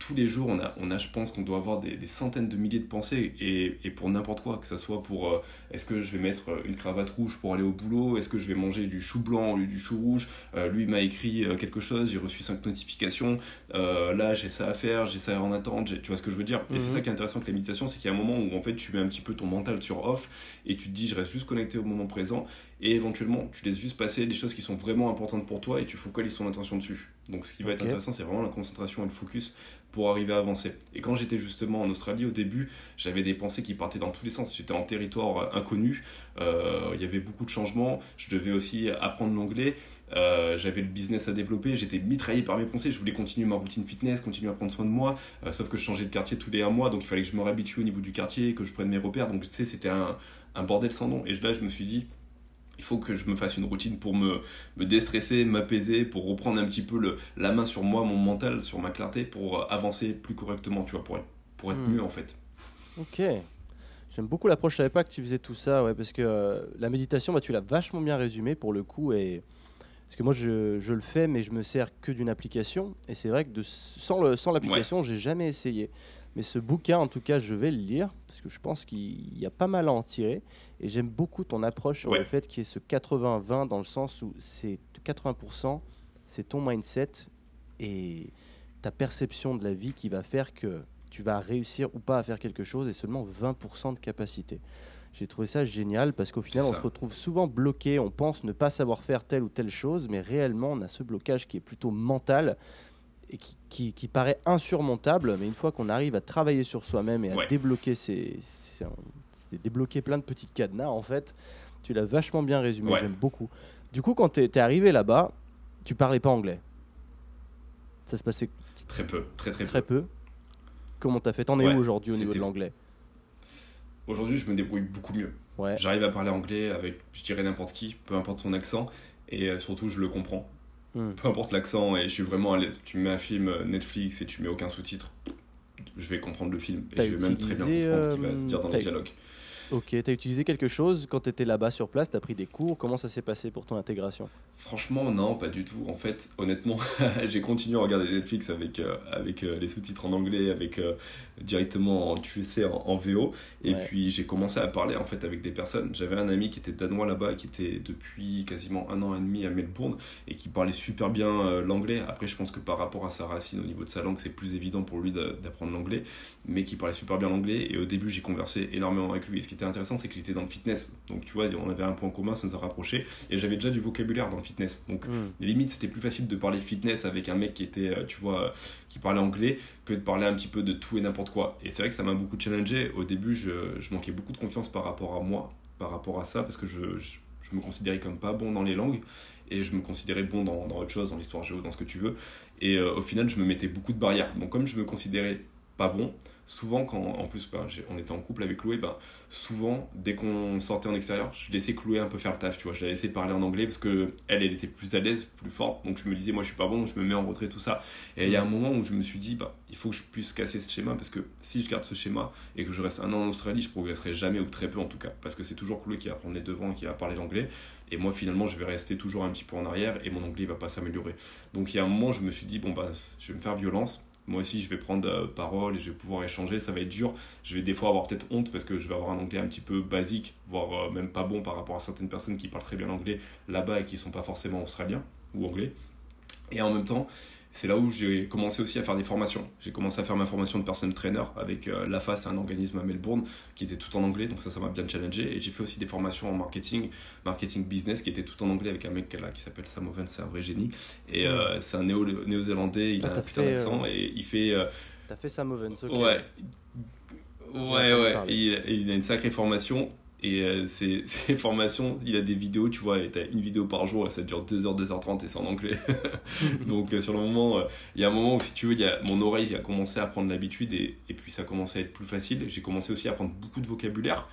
tous les jours, on a, on a je pense qu'on doit avoir des, centaines de milliers de pensées et, et pour n'importe quoi, que ce soit pour euh, est-ce que je vais mettre euh, une cravate rouge pour aller au boulot, est-ce que je vais manger du chou blanc au lieu du chou rouge, euh, lui m'a écrit quelque chose, j'ai reçu cinq notifications, là j'ai ça à faire, j'ai ça en attente, tu vois ce que je veux dire? Et c'est mhm. ça qui est intéressant avec la méditation, c'est qu'il y a un moment où en fait tu mets un petit peu ton mental sur off et tu te dis je reste juste connecté au moment présent et éventuellement tu laisses juste passer les choses qui sont vraiment importantes pour toi et tu focalises ton attention dessus. Donc ce qui va être intéressant, c'est vraiment la concentration et le focus pour arriver à avancer. Et quand j'étais justement en Australie au début, j'avais des pensées qui partaient dans tous les sens. J'étais en territoire inconnu, euh, il y avait beaucoup de changements, je devais aussi apprendre l'anglais. Euh, j'avais le business à développer, j'étais mitraillé par mes pensées, je voulais continuer ma routine fitness, continuer à prendre soin de moi, euh, sauf que je changeais de quartier tous les un mois, donc il fallait que je me réhabitue au niveau du quartier, que je prenne mes repères, donc tu sais, c'était un, un bordel sans nom. Et là, je me suis dit, il faut que je me fasse une routine pour me, me déstresser, m'apaiser, pour reprendre un petit peu le, la main sur moi, mon mental, sur ma clarté, pour avancer plus correctement, tu vois, pour être, pour être hmm. mieux en fait. Ok. J'aime beaucoup l'approche. Je savais pas que tu faisais tout ça, ouais, parce que euh, la méditation, bah, tu l'as vachement bien résumé pour le coup. Et... Parce que moi, je, je le fais, mais je me sers que d'une application. Et c'est vrai que de, sans, le, sans l'application, j'ai jamais essayé. Mais ce bouquin, en tout cas, je vais le lire, parce que je pense qu'il y a pas mal à en tirer. Et j'aime beaucoup ton approche sur Ouais. le fait qu'il y ait ce 80-20, dans le sens où c'est 80%, c'est ton mindset et ta perception de la vie qui va faire que tu vas réussir ou pas à faire quelque chose et seulement 20% de capacité. J'ai trouvé ça génial parce qu'au final, on se retrouve souvent bloqué. On pense ne pas savoir faire telle ou telle chose, mais réellement, on a ce blocage qui est plutôt mental et qui, qui- qui paraît insurmontable. Mais une fois qu'on arrive à travailler sur soi-même et à Ouais. débloquer ces, débloquer plein de petits cadenas, en fait, tu l'as vachement bien résumé. Ouais. J'aime beaucoup. Du coup, quand tu es, arrivé là-bas, tu parlais pas anglais. Ça se passait Très peu, très très, très peu. peu. Comment t'as fait? T'en es Ouais, où aujourd'hui au niveau de l'anglais? Aujourd'hui, je me débrouille beaucoup mieux. Ouais. J'arrive à parler anglais avec, je dirais, n'importe qui, peu importe son accent, et euh, surtout, je le comprends. Hmm. Peu importe l'accent, et je suis vraiment à l'aise. Tu me mets un film euh, Netflix et tu mets aucun sous-titre, je vais comprendre le film, et je vais même très bien comprendre ce qui va euh, se dire dans les dialogues. Ok, t'as utilisé quelque chose quand t'étais là-bas sur place T'as pris des cours Comment ça s'est passé pour ton intégration? Franchement, non, pas du tout. En fait, honnêtement, j'ai continué à regarder Netflix avec, euh, avec euh, les sous-titres en anglais, avec euh, directement, en, tu sais, en, en VO. Et Ouais. puis, j'ai commencé à parler en fait avec des personnes. J'avais un ami qui était danois là-bas, qui était depuis quasiment un an et demi à Melbourne et qui parlait super bien euh, l'anglais. Après, je pense que par rapport à sa racine, au niveau de sa langue, c'est plus évident pour lui d'a- d'apprendre l'anglais, mais qui parlait super bien l'anglais. Et au début, j'ai conversé énormément avec lui. Et ce qui était intéressant, c'est qu'il était dans le fitness. Donc, tu vois, on avait un point commun, ça nous a rapprochés. Et j'avais déjà du vocabulaire dans le fitness. Donc, Hmm. limite, c'était plus facile de parler fitness avec un mec qui était, euh, tu vois, euh, qui parlait anglais que de parler un petit peu de tout et n'importe Et c'est vrai que ça m'a beaucoup challengé. Au début, je, manquais beaucoup de confiance par rapport à moi, par rapport à ça, parce que je me considérais comme pas bon dans les langues et je me considérais bon dans, dans autre chose, dans l'histoire géo, dans ce que tu veux. Et euh, au final, je me mettais beaucoup de barrières. Donc, comme je me considérais pas bon, souvent, quand en plus j'ai- on était en couple avec Chloé, ben, souvent, dès qu'on sortait en extérieur, je laissais Chloé un peu faire le taf, tu vois. Je la laissais parler en anglais parce que elle, elle était plus à l'aise, plus forte. Donc je me disais, moi, je suis pas bon, je me mets en retrait, tout ça. Et il y a un moment où je me suis dit, bah, il faut que je puisse casser ce schéma parce que si je garde ce schéma et que je reste un an en Australie, je progresserai jamais ou très peu en tout cas. Parce que c'est toujours Chloé qui va prendre les devants, qui va parler l'anglais. Et moi, finalement, je vais rester toujours un petit peu en arrière et mon anglais va pas s'améliorer. Donc il y a un moment où je me suis dit, bon, bah, je vais me faire violence. Moi aussi, je vais prendre euh, parole et je vais pouvoir échanger. Ça va être dur. Je vais des fois avoir peut-être honte parce que je vais avoir un anglais un petit peu basique, voire euh, même pas bon par rapport à certaines personnes qui parlent très bien l'anglais là-bas et qui sont pas forcément australiens ou anglais. Et en même temps, c'est là où j'ai commencé aussi à faire des formations. J'ai commencé à faire ma formation de personal trainer avec euh, l'AFA, c'est un organisme à Melbourne qui était tout en anglais, donc ça, ça m'a bien challengé. Et j'ai fait aussi des formations en marketing, marketing business qui était tout en anglais avec un mec là, qui s'appelle Sam Owen, c'est un vrai génie. Et euh, c'est un néo- néo-zélandais, il Ah, a un putain d'accent euh, et il fait. euh, T'as fait Sam Ovens, ok. Ouais. Ouais, ouais. il a une sacrée formation. Et euh, ces, ces formations, il a des vidéos, tu vois, et t'as une vidéo par jour, et ça dure 2h, 2h30 et c'est en anglais. Donc euh, sur le moment, euh, il y a un moment où, si tu veux, y a, mon oreille a commencé à prendre l'habitude et, et puis ça a commencé à être plus facile. J'ai commencé aussi à prendre beaucoup de vocabulaire.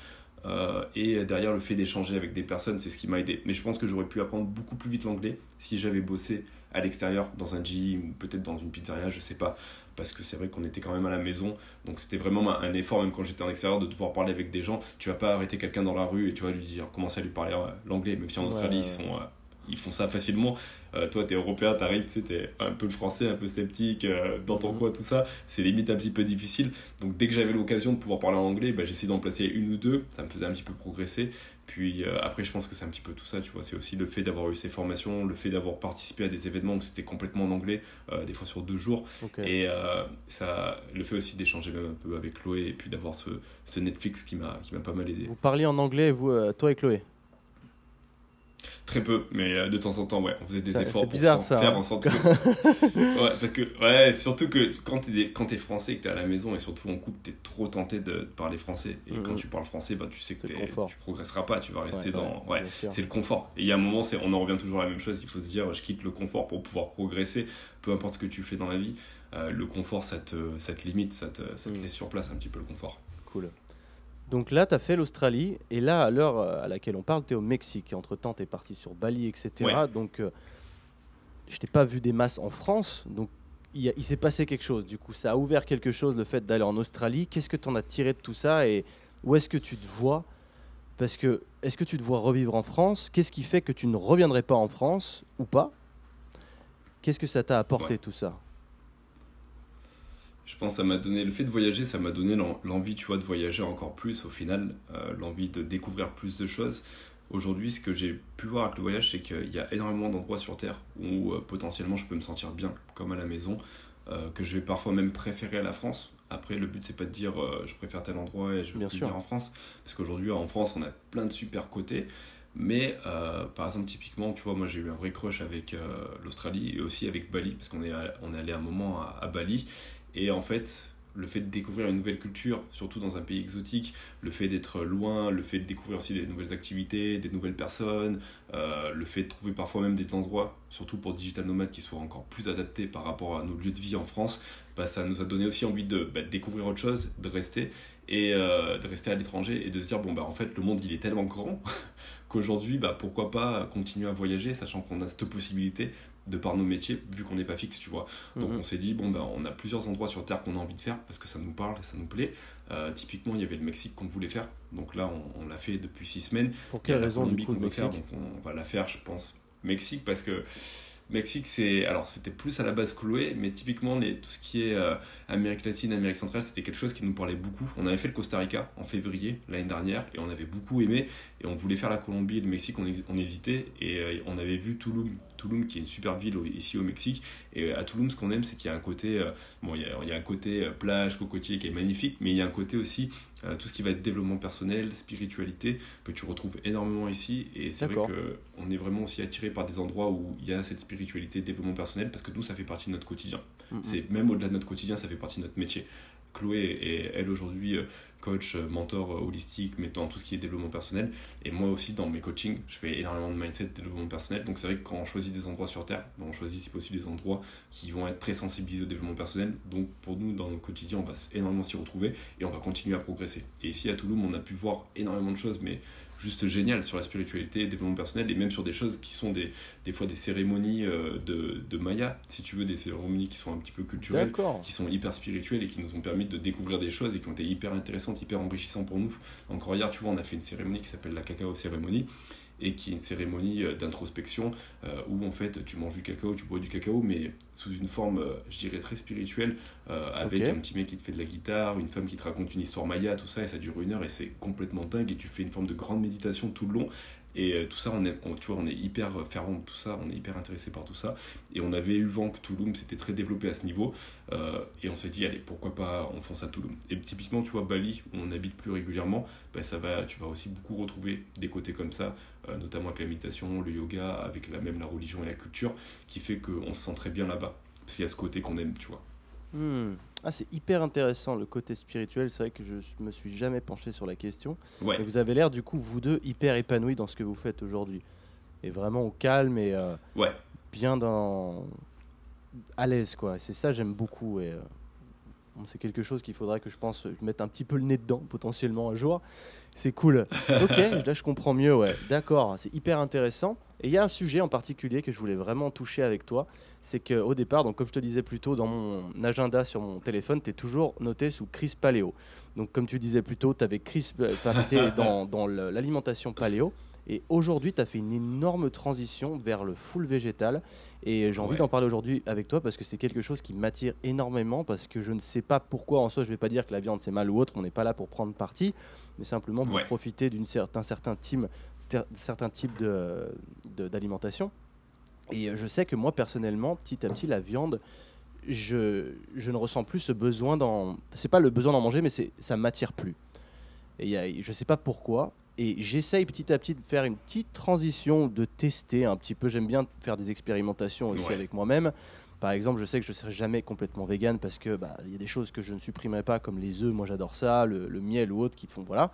et derrière le fait d'échanger avec des personnes, c'est ce qui m'a aidé. Mais je pense que j'aurais pu apprendre beaucoup plus vite l'anglais si j'avais bossé à l'extérieur, dans un gym ou peut-être dans une pizzeria, je sais pas. Parce que c'est vrai qu'on était quand même à la maison, donc c'était vraiment un effort, même quand j'étais en extérieur, de devoir parler avec des gens. Tu vas pas arrêter quelqu'un dans la rue et tu vas lui dire, commencer à lui parler euh, l'anglais, même si en Australie, ouais, ils, sont, euh, ils font ça facilement. Euh, toi, t'es européen, t'arrives, tu sais, t'es un peu français, un peu sceptique, euh, dans ton Mhm. coin, tout ça. C'est limite un petit peu difficile. Donc dès que j'avais l'occasion de pouvoir parler en anglais, bah, j'essayais d'en placer une ou deux. Ça me faisait un petit peu progresser. Puis euh, après, je pense que c'est un petit peu tout ça, tu vois. C'est aussi le fait d'avoir eu ces formations, le fait d'avoir participé à des événements où c'était complètement en anglais, euh, des fois sur deux jours. Et euh, ça, le fait aussi d'échanger même un peu avec Chloé et puis d'avoir ce, ce Netflix qui m'a qui m'a pas mal aidé. Vous parliez en anglais, vous, toi et Chloé? Très peu, mais euh, de temps en temps, ouais, on faisait des Ça- efforts pour bizarre, faire, ça, faire hein. en sorte que. ouais, parce que, ouais, surtout que quand t'es quand t'es français et que t'es à la maison et surtout en couple, t'es trop tenté de, de parler français. Et Mhm. quand tu parles français, bah, tu sais que tu progresseras pas, tu vas rester Ouais, dans. ouais, c'est le confort. Et il y a un moment, c'est, on en revient toujours à la même chose, il faut se dire, je quitte le confort pour pouvoir progresser, peu importe ce que tu fais dans la vie. Euh, le confort, ça te, ça te limite, ça te, ça te Mhm. laisse sur place un petit peu le confort. Cool. Donc là, tu as fait l'Australie, et là, à l'heure euh, à laquelle on parle, tu es au Mexique. Entre-temps, tu es parti sur Bali, etc. Ouais. Donc, euh, je t'ai pas vu des masses en France. Donc, il s'est passé quelque chose. Du coup, ça a ouvert quelque chose, le fait d'aller en Australie. Qu'est-ce que tu en as tiré de tout ça Et Où est-ce que tu te vois? Parce que est-ce que tu te vois revivre en France? Qu'est-ce qui fait que tu ne reviendrais pas en France ou pas? Qu'est-ce que ça t'a apporté tout ça? Je pense que ça m'a donné le fait de voyager ça m'a donné l'envie tu vois de voyager encore plus au final euh, l'envie de découvrir plus de choses. Aujourd'hui ce que j'ai pu voir avec le voyage c'est qu'il y a énormément d'endroits sur terre où euh, potentiellement je peux me sentir bien comme à la maison euh, que je vais parfois même préférer à la France. Après le but c'est pas de dire je préfère tel endroit et je veux venir en France parce qu'aujourd'hui en France on a plein de super côtés. Mais par exemple, typiquement, tu vois, moi j'ai eu un vrai crush avec l'Australie et aussi avec Bali, parce qu'on est, on est allé un moment à Bali et en fait, le fait de découvrir une nouvelle culture, surtout dans un pays exotique, le fait d'être loin, le fait de découvrir aussi des nouvelles activités, des nouvelles personnes, euh, le fait de trouver parfois même des endroits, surtout pour digital nomades, qui soient encore plus adaptés par rapport à nos lieux de vie en France, bah, ça nous a donné aussi envie de, bah, découvrir autre chose, de rester et euh, de rester à l'étranger et de se dire bon bah en fait le monde il est tellement grand qu'aujourd'hui bah pourquoi pas continuer à voyager sachant qu'on a cette possibilité de par nos métiers, vu qu'on n'est pas fixe, tu vois. Donc mhm. on s'est dit, bon, ben, on a plusieurs endroits sur Terre qu'on a envie de faire parce que ça nous parle et ça nous plaît. Euh, typiquement, il y avait le Mexique qu'on voulait faire. Donc là, on, l'a fait depuis six semaines. Pour quelle raison, du coup, veut faire, donc on va la faire, je pense. Mexique, parce que Mexique, c'est alors c'était plus à la base Chloé, mais typiquement les, tout ce qui est euh, Amérique latine, Amérique centrale, c'était quelque chose qui nous parlait beaucoup. On avait fait le Costa Rica en février l'année dernière et on avait beaucoup aimé et on voulait faire la Colombie et le Mexique, on, hésitait et euh, on avait vu Tulum, Tulum qui est une super ville ici au Mexique et à Tulum ce qu'on aime c'est qu'il y a un côté euh, bon il y, a, y a, un côté plage cocotier qui est magnifique, mais il y a un côté aussi euh, tout ce qui va être développement personnel, spiritualité, que tu retrouves énormément ici. Et c'est vrai qu'on est vraiment aussi attiré par des endroits où il y a cette spiritualité, développement personnel, parce que nous, ça fait partie de notre quotidien. C'est Même au-delà de notre quotidien, ça fait partie de notre métier. Chloé est, elle, aujourd'hui, euh, coach, euh, mentor euh, holistique, mettant tout ce qui est développement personnel. Et moi aussi, dans mes coachings, je fais énormément de mindset, développement personnel. Donc c'est vrai que quand on choisit des endroits sur Terre, ben, on choisit si possible des endroits qui vont être très sensibilisés au développement personnel. Donc pour nous, dans notre quotidien, on va énormément s'y retrouver et on va continuer à progresser. Et ici à Toulouse, on a pu voir énormément de choses, mais juste génial sur la spiritualité, développement personnel et même sur des choses qui sont des, des fois des cérémonies euh, de, de Maya, si tu veux, des cérémonies qui sont un petit peu culturelles, qui sont hyper spirituelles et qui nous ont permis de découvrir des choses et qui ont été hyper intéressantes, hyper enrichissantes pour nous. Encore hier, tu vois, on a fait une cérémonie qui s'appelle la cacao cérémonie et qui est une cérémonie euh, d'introspection euh, où en fait tu manges du cacao, tu bois du cacao, mais sous une forme, euh, je dirais, très spirituelle, avec un petit mec qui te fait de la guitare, une femme qui te raconte une histoire maya, tout ça, et ça dure une heure et c'est complètement dingue et tu fais une forme de grande méditation tout le long et euh, tout ça, on est, tu vois, on est hyper fervent de tout ça, on est hyper intéressé par tout ça. Et on avait eu vent que Touloum s'était très développé à ce niveau. Euh, et on s'est dit, allez, pourquoi pas on fonce à Touloum. Et typiquement, tu vois, Bali, où on habite plus régulièrement, bah, ça va, tu vas aussi beaucoup retrouver des côtés comme ça, euh, notamment avec la méditation, le yoga, avec la, même la religion et la culture, qui fait qu'on se sent très bien là-bas. Parce qu'il y a ce côté qu'on aime, tu vois. Hmm. Ah, c'est hyper intéressant le côté spirituel. C'est vrai que je, ne me suis jamais penché sur la question. Ouais. vous avez l'air du coup vous deux hyper épanouis dans ce que vous faites aujourd'hui et vraiment au calme et euh, ouais. bien dans à l'aise quoi. C'est ça j'aime beaucoup et euh, c'est quelque chose qu'il faudrait que je pense je mette un petit peu le nez dedans potentiellement un jour. C'est cool. ok, là je comprends mieux. Ouais, d'accord. C'est hyper intéressant. Et il y a un sujet en particulier que je voulais vraiment toucher avec toi c'est qu'au départ, donc comme je te disais plus tôt, dans mon agenda sur mon téléphone, tu es toujours noté sous Chris Paléo. Donc comme tu disais plus tôt, tu avais Chris, euh, dans, dans l'alimentation paléo. Et aujourd'hui, tu as fait une énorme transition vers le full végétal. Et j'ai envie d'en parler aujourd'hui avec toi parce que c'est quelque chose qui m'attire énormément. Parce que je ne sais pas pourquoi, en soi, je ne vais pas dire que la viande c'est mal ou autre. On n'est pas là pour prendre parti, mais simplement pour profiter d'un certain, certain, type, certain type d'alimentation. De, et euh, je sais que moi, personnellement, petit à petit, la viande, je, je ne ressens plus ce besoin d'en. C'est pas le besoin d'en manger, mais ça m'attire plus. Et y je sais pas pourquoi. Et j'essaye petit à petit de faire une petite transition, de tester un petit peu. J'aime bien faire des expérimentations aussi avec moi-même. Par exemple, je sais que je ne serai jamais complètement vegan parce que bah, il y a des choses que je ne supprimerai pas, comme les œufs. Moi, j'adore ça, le, miel ou autre qui font voilà.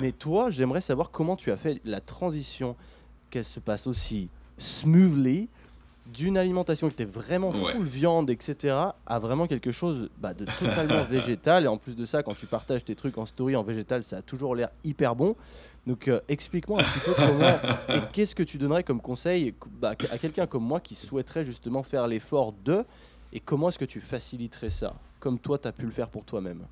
Mais toi, j'aimerais savoir comment tu as fait la transition, qu'elle se passe aussi smoothly d'une alimentation qui était vraiment full viande, etc., à vraiment quelque chose bah, de totalement végétal. Et en plus de ça, quand tu partages tes trucs en story en végétal, ça a toujours l'air hyper bon. Donc euh, explique-moi un petit peu comment et qu'est-ce que tu donnerais comme conseil bah, à quelqu'un comme moi qui souhaiterait justement faire l'effort de et comment est-ce que tu faciliterais ça comme toi tu as pu le faire pour toi-même?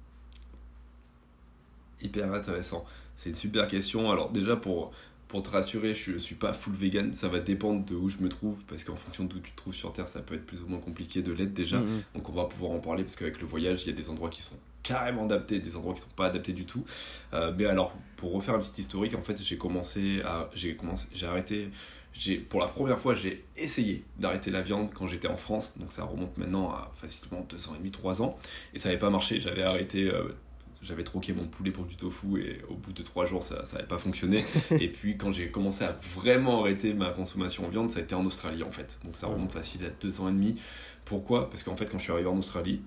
Hyper intéressant. C'est une super question. Alors déjà pour, pour te rassurer, je ne suis pas full vegan. Ça va dépendre de où je me trouve, parce qu'en fonction d'où tu te trouves sur Terre, ça peut être plus ou moins compliqué de l'être déjà. Mhm. Donc on va pouvoir en parler, parce qu'avec le voyage, il y a des endroits qui sont carrément adaptés, des endroits qui sont pas adaptés du tout. Euh, mais alors, pour refaire un petit historique, en fait, j'ai commencé à... J'ai commencé... J'ai arrêté... J'ai, pour la première fois, j'ai essayé d'arrêter la viande quand j'étais en France. Donc ça remonte maintenant à facilement 2 ans et demi, 3 ans. Et ça n'avait pas marché. J'avais arrêté... euh, j'avais troqué mon poulet pour du tofu et au bout de trois jours ça n'avait pas fonctionné et puis quand j'ai commencé à vraiment arrêter ma consommation en viande ça a été en Australie en fait donc ça remonte facile à deux ans et demi pourquoi? Parce qu'en fait quand je suis arrivé en Australie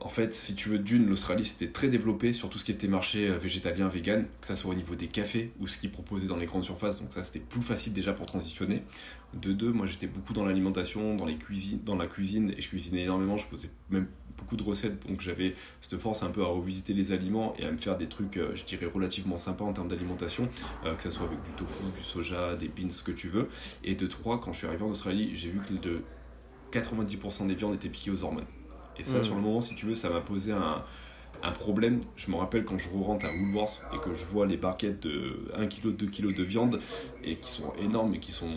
en fait, si tu veux, d'une, l'Australie c'était très développé sur tout ce qui était marché euh, végétalien, vegan, que ça soit au niveau des cafés ou ce qu'ils proposaient dans les grandes surfaces, donc ça c'était plus facile déjà pour transitionner. De deux, moi j'étais beaucoup dans l'alimentation, dans les cuisines, dans la cuisine, et je cuisinais énormément, je faisais même beaucoup de recettes, donc j'avais cette force un peu à revisiter les aliments et à me faire des trucs, euh, je dirais, relativement sympas en termes d'alimentation, euh, que ça soit avec du tofu, du soja, des beans, ce que tu veux. Et de trois, quand je suis arrivé en Australie, j'ai vu que de 90% des viandes étaient piquées aux hormones. Et ça, sur le moment, si tu veux, ça m'a posé un, un problème. Je me rappelle quand je rentre à Woolworths et que je vois les barquettes de 1 kg, 2 kg de viande et qui sont énormes et qui sont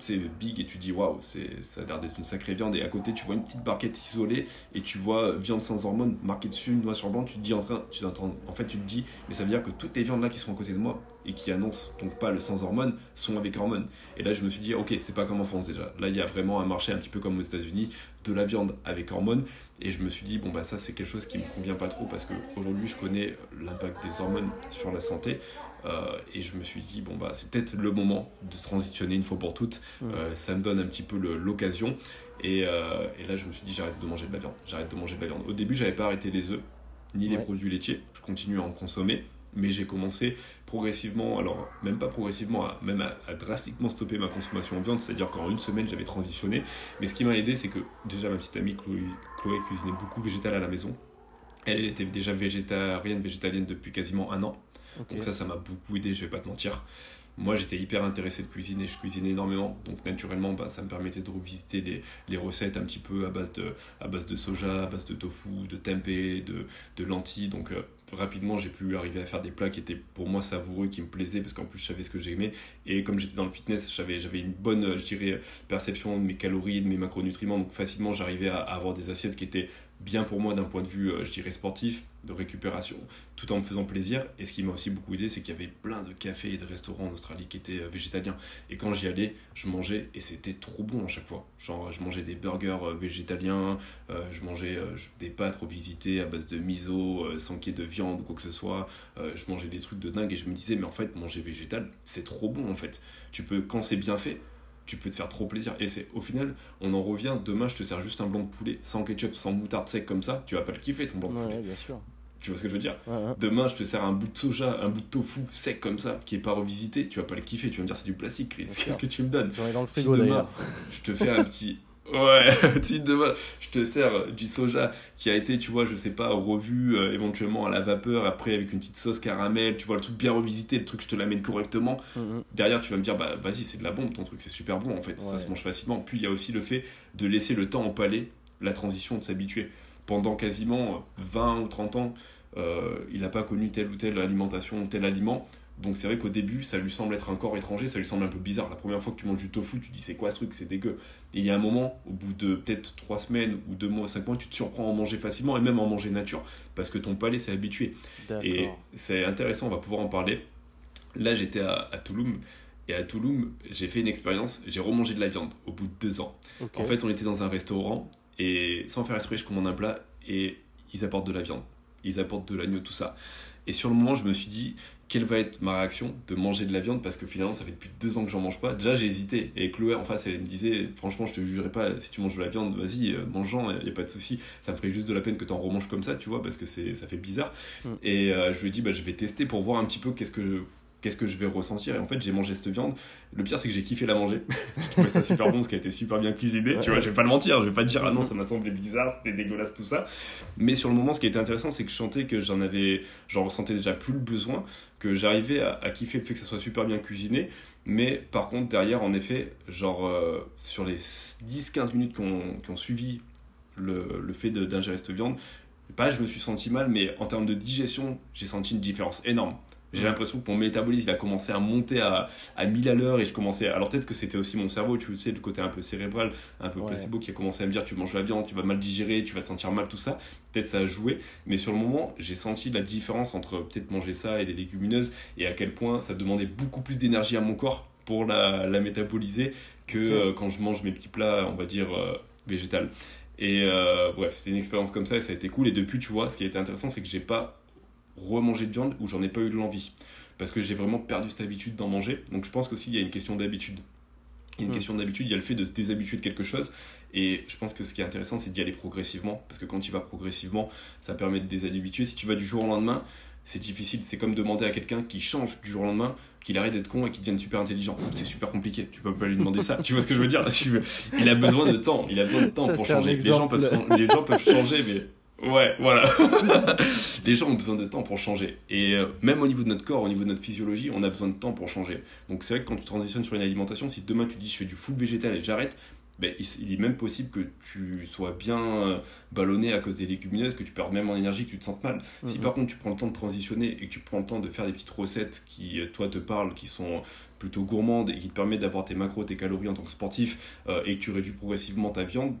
c'est big et tu dis waouh ça a l'air d'être une sacrée viande. Et à côté tu vois une petite barquette isolée et tu vois viande sans hormones marquée dessus noir sur blanc. Tu te dis en train tu entends en fait tu te dis mais ça veut dire que toutes les viandes là qui sont à côté de moi et qui annoncent donc pas le sans hormones sont avec hormones. Et là je me suis dit ok c'est pas comme en France déjà. Là il y a vraiment un marché un petit peu comme aux États-Unis de la viande avec hormones. Et je me suis dit bon bah ça c'est quelque chose qui me convient pas trop parce que aujourd'hui je connais l'impact des hormones sur la santé euh, et je me suis dit, bon, bah, c'est peut-être le moment de transitionner une fois pour toutes. Mhm. Euh, ça me donne un petit peu l'occasion. Et, euh, et là, je me suis dit, j'arrête de manger de la viande. J'arrête de manger de la viande. Au début, j'avais pas arrêté les œufs, ni les produits laitiers. Je continue à en consommer. Mais j'ai commencé progressivement, alors même pas progressivement, à, même à, à drastiquement stopper ma consommation en viande. C'est-à-dire qu'en une semaine, j'avais transitionné. Mais ce qui m'a aidé, c'est que déjà ma petite amie Chloé, Chloé cuisinait beaucoup végétal à la maison. Elle, elle était déjà végétarienne, végétalienne depuis quasiment un an. Donc ça, ça m'a beaucoup aidé, je vais pas te mentir. Moi, j'étais hyper intéressé de cuisine et je cuisinais énormément. Donc naturellement, bah, ça me permettait de revisiter les, les recettes un petit peu à base, de, à base de soja, à base de tofu, de tempeh, de, de lentilles. Donc euh, rapidement, j'ai pu arriver à faire des plats qui étaient pour moi savoureux, qui me plaisaient, parce qu'en plus, je savais ce que j'aimais. Et comme j'étais dans le fitness, j'avais j'avais une bonne, euh, je dirais, perception de mes calories, de mes macronutriments. Donc facilement, j'arrivais à, à avoir des assiettes qui étaient bien pour moi d'un point de vue, euh, je dirais, sportif, de récupération, tout en me faisant plaisir. Et ce qui m'a aussi beaucoup aidé, c'est qu'il y avait plein de cafés et de restaurants en Australie qui étaient euh, végétaliens. Et quand j'y allais, je mangeais et c'était trop bon à chaque fois. Genre, je mangeais des burgers euh, végétaliens, euh, je mangeais des pâtes revisitées à base de miso, sans qu'il y ait de viande ou quoi que ce soit. Je mangeais des trucs de dingue et je me disais, mais en fait, manger végétal, c'est trop bon en fait. Tu peux, quand c'est bien fait, tu peux te faire trop plaisir. Et c'est au final, on en revient. Demain, je te sers juste un blanc de poulet sans ketchup, sans moutarde sec comme ça. Tu vas pas le kiffer ton blanc de Ouais, poulet. bien sûr. Tu vois ce que je veux dire? Ouais, ouais. Demain, je te sers un bout de soja, un bout de tofu sec comme ça, qui est pas revisité. Tu vas pas le kiffer. Tu vas me dire c'est du plastique, Chris. Qu'est-ce que tu me donnes? J'en ai dans le Si frigo demain, je te fais un petit. Ouais, si demain je te sers du soja qui a été, tu vois, je sais pas, revu euh, éventuellement à la vapeur, après avec une petite sauce caramel, tu vois, le truc bien revisité, le truc je te l'amène correctement. Mhm. Derrière, tu vas me dire, bah vas-y, c'est de la bombe ton truc, c'est super bon en fait, ça se mange facilement. Puis il y a aussi le fait de laisser le temps au palais, la transition, de s'habituer. Pendant quasiment 20 ou 30 ans, euh, il n'a pas connu telle ou telle alimentation, tel aliment. Donc c'est vrai qu'au début, ça lui semble être un corps étranger, ça lui semble un peu bizarre. La première fois que tu manges du tofu, tu dis c'est quoi ce truc, c'est dégueu. Et il y a un moment, au bout de peut-être 3 semaines ou 2 mois, 5 mois, tu te surprends à en manger facilement et même à en manger nature, parce que ton palais s'est habitué. Et c'est intéressant, on va pouvoir en parler. Là, j'étais à, à Touloum. Et à Touloum, j'ai fait une expérience, j'ai remangé de la viande au bout de deux ans. Ok. En fait, on était dans un restaurant et sans faire exprès, je commande un plat et ils apportent de la viande. Ils apportent de l'agneau, tout ça. Et sur le moment, je me suis dit, quelle va être ma réaction de manger de la viande parce que finalement, ça fait depuis deux ans que j'en mange pas. Déjà, j'ai hésité. Et Chloé, en face, elle me disait, franchement, je te jugerai pas, si tu manges de la viande, vas-y, euh, mange-en, il n'y a pas de souci. Ça me ferait juste de la peine que tu en remanges comme ça, tu vois, parce que c'est, ça fait bizarre. Mm. Et euh, je lui ai dit, bah, je vais tester pour voir un petit peu qu'est-ce que je, qu'est-ce que je vais ressentir. Et en fait, j'ai mangé cette viande. Le pire, c'est que j'ai kiffé la manger. je trouvais ça super bon parce qu'elle était super bien cuisinée. Tu vois, je vais pas le mentir, je vais pas te dire, ah non, ça m'a semblé bizarre, c'était dégueulasse, tout ça. Mais sur le moment, ce qui était intéressant, c'est que je sentais que j'en avais, j'en ressentais déjà plus le besoin, que j'arrivais à, à kiffer le fait que ça soit super bien cuisiné. Mais par contre, derrière, en effet, genre, euh, sur les 10-15 minutes qui ont, suivi le, le fait d'ingérer cette viande, pas je me suis senti mal, mais en termes de digestion, j'ai senti une différence énorme. J'ai l'impression que mon métabolisme il a commencé à monter à, à 1000 à l'heure et je commençais. Alors peut-être que c'était aussi mon cerveau, tu sais, le côté un peu cérébral, un peu Ouais. placebo qui a commencé à me dire tu manges la viande, tu vas mal digérer, tu vas te sentir mal, tout ça. Peut-être ça a joué, mais sur le moment, j'ai senti la différence entre peut-être manger ça et des légumineuses et à quel point ça demandait beaucoup plus d'énergie à mon corps pour la, la métaboliser que euh, quand je mange mes petits plats, on va dire, euh, végétal. Et euh, bref, c'est une expérience comme ça et ça a été cool. Et depuis, tu vois, ce qui a été intéressant, c'est que j'ai pas remangé de viande ou j'en ai pas eu l'envie. Parce que j'ai vraiment perdu cette habitude d'en manger. Donc je pense qu'aussi, il y a une question d'habitude. Il y a une Mm. question d'habitude, il y a le fait de se déshabituer de quelque chose. Et je pense que ce qui est intéressant, c'est d'y aller progressivement. Parce que quand tu vas progressivement, ça permet de déshabituer. Si tu vas du jour au lendemain, c'est difficile. C'est comme demander à quelqu'un qui change du jour au lendemain qu'il arrête d'être con et qu'il devienne super intelligent. C'est super compliqué. Tu peux pas lui demander ça. tu vois ce que je veux dire? Il a besoin de temps. Il a besoin de temps Ça, pour changer. Les gens, peuvent, les gens peuvent changer, mais. Ouais, voilà. les gens ont besoin de temps pour changer. Et euh, même au niveau de notre corps, au niveau de notre physiologie, on a besoin de temps pour changer. Donc c'est vrai que quand tu transitionnes sur une alimentation, si demain tu dis je fais du full végétal et j'arrête, ben, il, est même possible que tu sois bien euh, ballonné à cause des légumineuses, que tu perds même en énergie, que tu te sentes mal. Si Mhm. par contre tu prends le temps de transitionner et que tu prends le temps de faire des petites recettes qui, euh, toi, te parlent, qui sont plutôt gourmandes et qui te permettent d'avoir tes macros, tes calories en tant que sportif euh, et que tu réduis progressivement ta viande,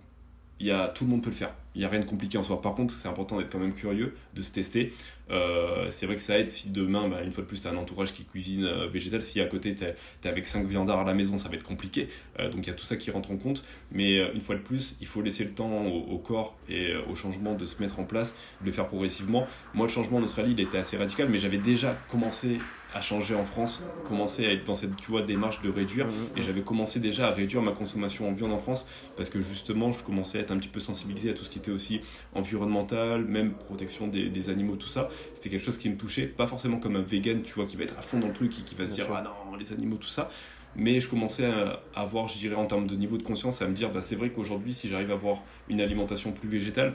y a, tout le monde peut le faire. Il n'y a rien de compliqué en soi. Par contre, c'est important d'être quand même curieux, de se tester. Euh, c'est vrai que ça aide si demain, bah, une fois de plus, tu as un entourage qui cuisine euh, végétal. Si à côté, tu es, avec 5 viandards à la maison, ça va être compliqué. Euh, donc il y a tout ça qui rentre en compte. Mais une fois de plus, il faut laisser le temps au, au corps et au changement de se mettre en place, de le faire progressivement. Moi, le changement en Australie, il était assez radical, mais j'avais déjà commencé à changer en France, commencé à être dans cette tu vois, démarche de réduire. Mhm. Et j'avais commencé déjà à réduire ma consommation en viande en France parce que justement, je commençais à être un petit peu sensibilisé à tout ce qui était aussi environnemental, même protection des, des animaux, tout ça. C'était quelque chose qui me touchait, pas forcément comme un vegan, tu vois, qui va être à fond dans le truc et qui va se dire ah non, les animaux, tout ça. Mais je commençais à avoir, je dirais, en termes de niveau de conscience, à me dire bah, c'est vrai qu'aujourd'hui, si j'arrive à avoir une alimentation plus végétale,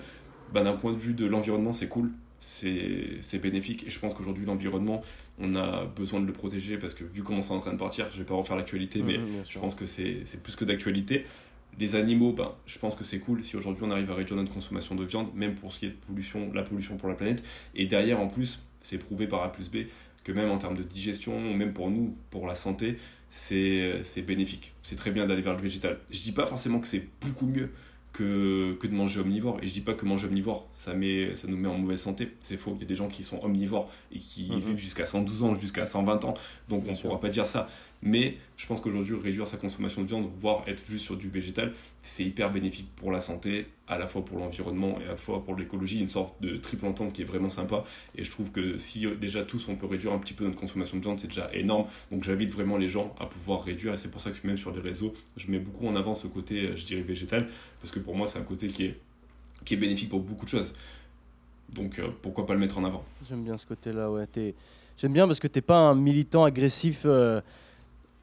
bah, d'un point de vue de l'environnement, c'est cool, c'est bénéfique. Et je pense qu'aujourd'hui, l'environnement, on a besoin de le protéger parce que vu comment c'est en train de partir, je vais pas refaire l'actualité, mais Mhm, bien je pense que c'est plus que d'actualité. Les animaux, ben, je pense que c'est cool si aujourd'hui on arrive à réduire notre consommation de viande, même pour ce qui est de pollution, la pollution pour la planète. Et derrière, en plus, c'est prouvé par A plus B que même en termes de digestion, même pour nous, pour la santé, c'est c'est bénéfique. C'est très bien d'aller vers le végétal. Je dis pas forcément que c'est beaucoup mieux que, que de manger omnivore. Et je dis pas que manger omnivore, ça, met, ça nous met en mauvaise santé. C'est faux. Il y a des gens qui sont omnivores et qui Mhm. vivent jusqu'à 112 ans, jusqu'à 120 ans. Donc Bien on ne pourra pas dire ça. Mais je pense qu'aujourd'hui, réduire sa consommation de viande, voire être juste sur du végétal, c'est hyper bénéfique pour la santé, à la fois pour l'environnement et à la fois pour l'écologie, une sorte de triple entente qui est vraiment sympa. Et je trouve que si euh, déjà tous on peut réduire un petit peu notre consommation de viande, c'est déjà énorme. Donc j'invite vraiment les gens à pouvoir réduire. Et c'est pour ça que même sur les réseaux, je mets beaucoup en avant ce côté, euh, je dirais, végétal, parce que pour moi, c'est un côté qui est, qui est bénéfique pour beaucoup de choses. Donc euh, pourquoi pas le mettre en avant? J'aime bien ce côté-là, ouais. J'aime bien parce que t'es pas un militant agressif.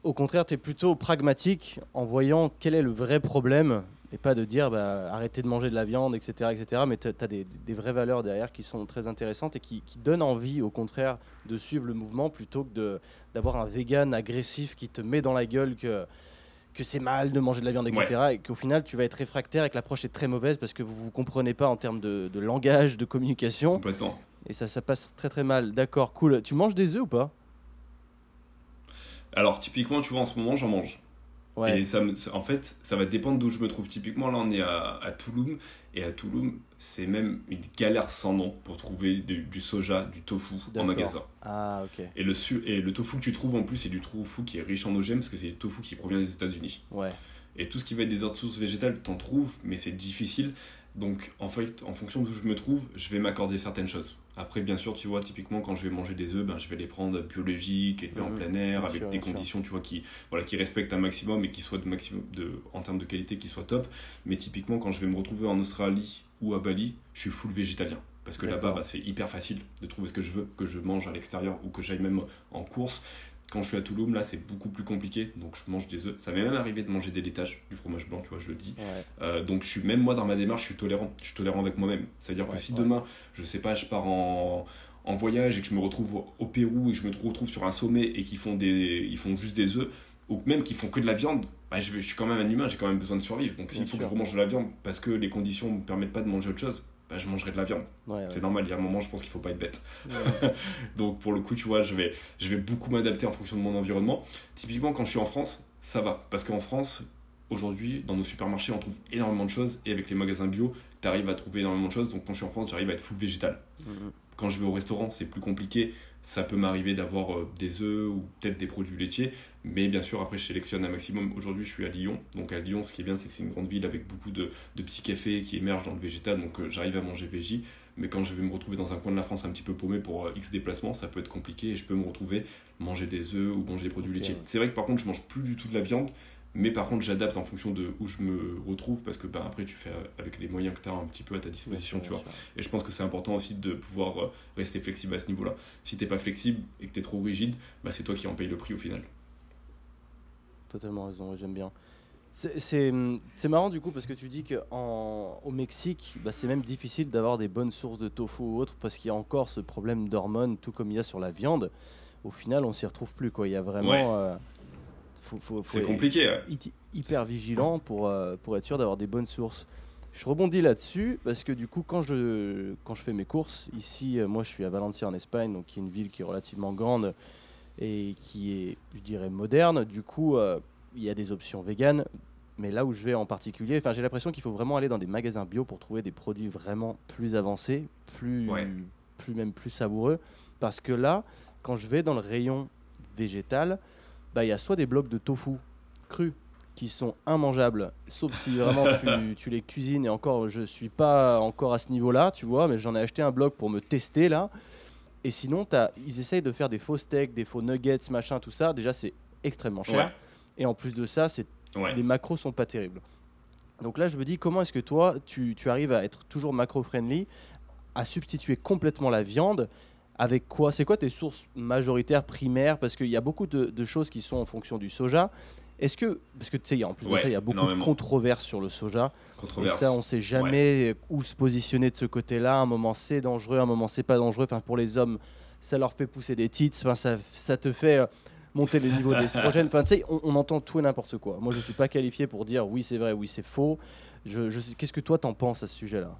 Au contraire, tu es plutôt pragmatique en voyant quel est le vrai problème et pas de dire bah, arrêtez de manger de la viande, etc. etc. mais tu as des, des vraies valeurs derrière qui sont très intéressantes et qui, qui donnent envie, au contraire, de suivre le mouvement plutôt que d'avoir un vegan agressif qui te met dans la gueule que, que c'est mal de manger de la viande, etc. Et qu'au final, tu vas être réfractaire et que l'approche est très mauvaise parce que vous vous comprenez pas en termes de, de langage, de communication. Complètement. Et ça, ça passe très très mal. D'accord, cool. Tu manges des œufs ou pas? Alors typiquement, tu vois, en ce moment, j'en mange. Ouais. Et ça me- en fait, ça va dépendre d'où je me trouve. Typiquement, là, on est à, à Touloum. Et à Touloum, c'est même une galère sans nom pour trouver du, du soja, du tofu en magasin. Ah, ok. Et le, su- et le tofu que tu trouves en plus, c'est du tofu qui est riche en OGM parce que c'est du tofu qui provient des États-Unis. Ouais. Et tout ce qui va être des autres sources végétales, t'en trouves, mais c'est difficile. Donc, en fait, en fonction d'où je me trouve, je vais m'accorder certaines choses. Après, bien sûr, tu vois, typiquement, quand je vais manger des œufs, ben, je vais les prendre biologiques, élevés en Mhm. plein air, Bien avec sûr, des sûr. conditions, tu vois, qui, voilà, qui respectent un maximum et qui soient de maximum de, en termes de qualité, qui soient top. Mais typiquement, quand je vais me retrouver en Australie ou à Bali, je suis full végétalien. Parce que là-bas, bah, c'est hyper facile de trouver ce que je veux, que je mange à l'extérieur ou que j'aille même en course. Quand je suis à Touloum, là, c'est beaucoup plus compliqué. Donc, je mange des œufs. Ça m'est même arrivé de manger des laitages, du fromage blanc, tu vois, je le dis. ouais. Euh, donc, je suis même moi, dans ma démarche, je suis tolérant. Je suis tolérant avec moi-même. C'est-à-dire Ouais, que si ouais. demain, je sais pas, je pars en, en voyage et que je me retrouve au, Pérou et que je me retrouve sur un sommet et qu'ils font, des, ils font juste des œufs, ou même qu'ils font que de la viande, bah, je, vais- je suis quand même un humain, j'ai quand même besoin de survivre. Donc, s'il faut que je remange de la viande parce que les conditions ne me permettent pas de manger autre chose, bah, je mangerai de la viande. Ouais, ouais. C'est normal, il y a un moment, je pense qu'il faut pas être bête. Ouais. Donc pour le coup, tu vois, je vais, je vais beaucoup m'adapter en fonction de mon environnement. Typiquement, quand je suis en France, ça va. Parce qu'en France, aujourd'hui, dans nos supermarchés, on trouve énormément de choses. Et avec les magasins bio, tu arrives à trouver énormément de choses. Donc quand je suis en France, j'arrive à être full végétal. Mhm. Quand je vais au restaurant, c'est plus compliqué. Ça peut m'arriver d'avoir euh, des œufs ou peut-être des produits laitiers. Mais bien sûr, après, je sélectionne un maximum. Aujourd'hui, je suis à Lyon. Donc à Lyon, ce qui est bien, c'est que c'est une grande ville avec beaucoup de, de petits cafés qui émergent dans le végétal. Donc euh, j'arrive à manger végé. Mais quand je vais me retrouver dans un coin de la France un petit peu paumé pour euh, X déplacements, ça peut être compliqué et je peux me retrouver manger des œufs ou manger des produits laitiers. C'est vrai que par contre, je mange plus du tout de la viande. Mais par contre, j'adapte en fonction de où je me retrouve parce que ben, après, tu fais euh, avec les moyens que tu as un petit peu à ta disposition, tu vois. sûr. Et je pense que c'est important aussi de pouvoir rester flexible à ce niveau-là. Si t'es pas flexible et que t'es trop rigide, bah c'est toi qui en paye le prix au final. Totalement raison, j'aime bien. C'est- C'est marrant du coup parce que tu dis qu'au Mexique, bah, c'est même difficile d'avoir des bonnes sources de tofu ou autre parce qu'il y a encore ce problème d'hormones, tout comme il y a sur la viande. Au final, on s'y retrouve plus. Quoi. Il y a vraiment. Ouais. euh, faut, faut- faut C'est être compliqué. ouais. hy- hyper vigilant pour, euh, pour être sûr d'avoir des bonnes sources. Je rebondis là-dessus parce que du coup, quand je, quand je fais mes courses, ici, euh, moi je suis à Valencia en Espagne, donc qui est une ville qui est relativement grande et qui est, je dirais, moderne. Du coup, euh, il y a des options véganes. Mais là où je vais en particulier, enfin, j'ai l'impression qu'il faut vraiment aller dans des magasins bio pour trouver des produits vraiment plus avancés, plus, Ouais. plus même plus savoureux. Parce que là, quand je vais dans le rayon végétal, bah, il y a soit des blocs de tofu crus qui sont immangeables, sauf si vraiment tu, tu les cuisines. Et encore, je suis pas encore à ce niveau-là, tu vois, mais j'en ai acheté un bloc pour me tester là. Et sinon, as, ils essayent de faire des faux steaks, des faux nuggets, machin, tout ça. Déjà, c'est extrêmement cher. Ouais. Et en plus de ça, c'est Ouais. les macros sont pas terribles. Donc là, je me dis, comment est-ce que toi, tu, tu arrives à être toujours macro-friendly, à substituer complètement la viande avec quoi? C'est quoi tes sources majoritaires, primaires? Parce qu'il y a beaucoup de, de choses qui sont en fonction du soja. Est-ce que, parce que tu sais, en plus de ça, il y a beaucoup de controverses sur le soja. Et ça, on sait jamais où se positionner de ce côté-là. Un moment, c'est dangereux, un moment, c'est pas dangereux. Enfin, pour les hommes, ça leur fait pousser des tits. Enfin, ça, ça te fait euh, monter les niveaux d'estrogène. Enfin, tu sais, on, on entend tout et n'importe quoi. Moi, je suis pas qualifié pour dire oui, c'est vrai, oui, c'est faux. Je, je sais- Qu'est-ce que toi, t'en penses à ce sujet-là?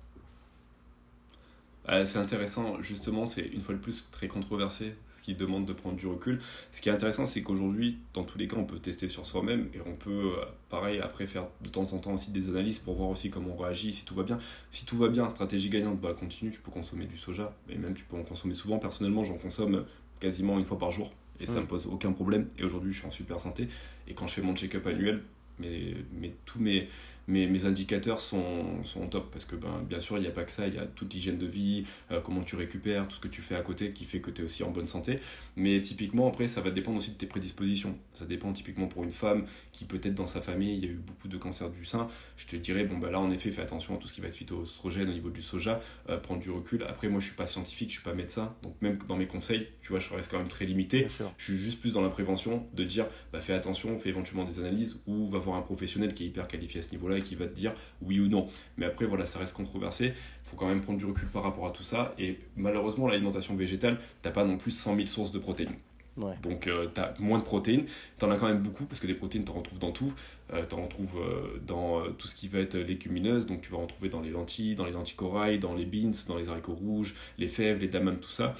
Euh, c'est intéressant, justement, c'est une fois de plus très controversé, ce qui demande de prendre du recul. Ce qui est intéressant, c'est qu'aujourd'hui, dans tous les cas, on peut tester sur soi-même et on peut, euh, pareil, après faire de temps en temps aussi des analyses pour voir aussi comment on réagit, si tout va bien. Si tout va bien, stratégie gagnante, bah continue, tu peux consommer du soja, et même tu peux en consommer souvent. Personnellement, j'en consomme quasiment une fois par jour et ça Mm. me pose aucun problème. Et aujourd'hui, je suis en super santé et quand je fais mon check-up annuel, mais, mais tous mes, mes, mes indicateurs sont, sont au top parce que ben, bien sûr il n'y a pas que ça, il y a toute l'hygiène de vie, euh, comment tu récupères, tout ce que tu fais à côté qui fait que tu es aussi en bonne santé. Mais typiquement après ça va dépendre aussi de tes prédispositions. Ça dépend typiquement pour une femme qui peut-être dans sa famille il y a eu beaucoup de cancers du sein. Je te dirais bon bah là en effet fais attention à tout ce qui va être phytoestrogène au niveau du soja, euh, prendre du recul. Après moi je suis pas scientifique, je suis pas médecin, donc même dans mes conseils, tu vois je reste quand même très limité. Je suis juste plus dans la prévention, de dire bah, fais attention, fais éventuellement des analyses ou va voir un professionnel qui est hyper qualifié à ce niveau-là et qui va te dire oui ou non. Mais après, voilà, ça reste controversé. Il faut quand même prendre du recul par rapport à tout ça. Et malheureusement, l'alimentation végétale, t'as pas non plus 100 000 sources de protéines. Ouais. Donc, euh, tu as moins de protéines. Tu en as quand même beaucoup parce que des protéines, tu en retrouves dans tout. Euh, tu en retrouves euh, dans euh, tout ce qui va être légumineuse. Donc, tu vas en retrouver dans les lentilles, dans les lentilles corail, dans les beans, dans les haricots rouges, les fèves, les damames, tout ça.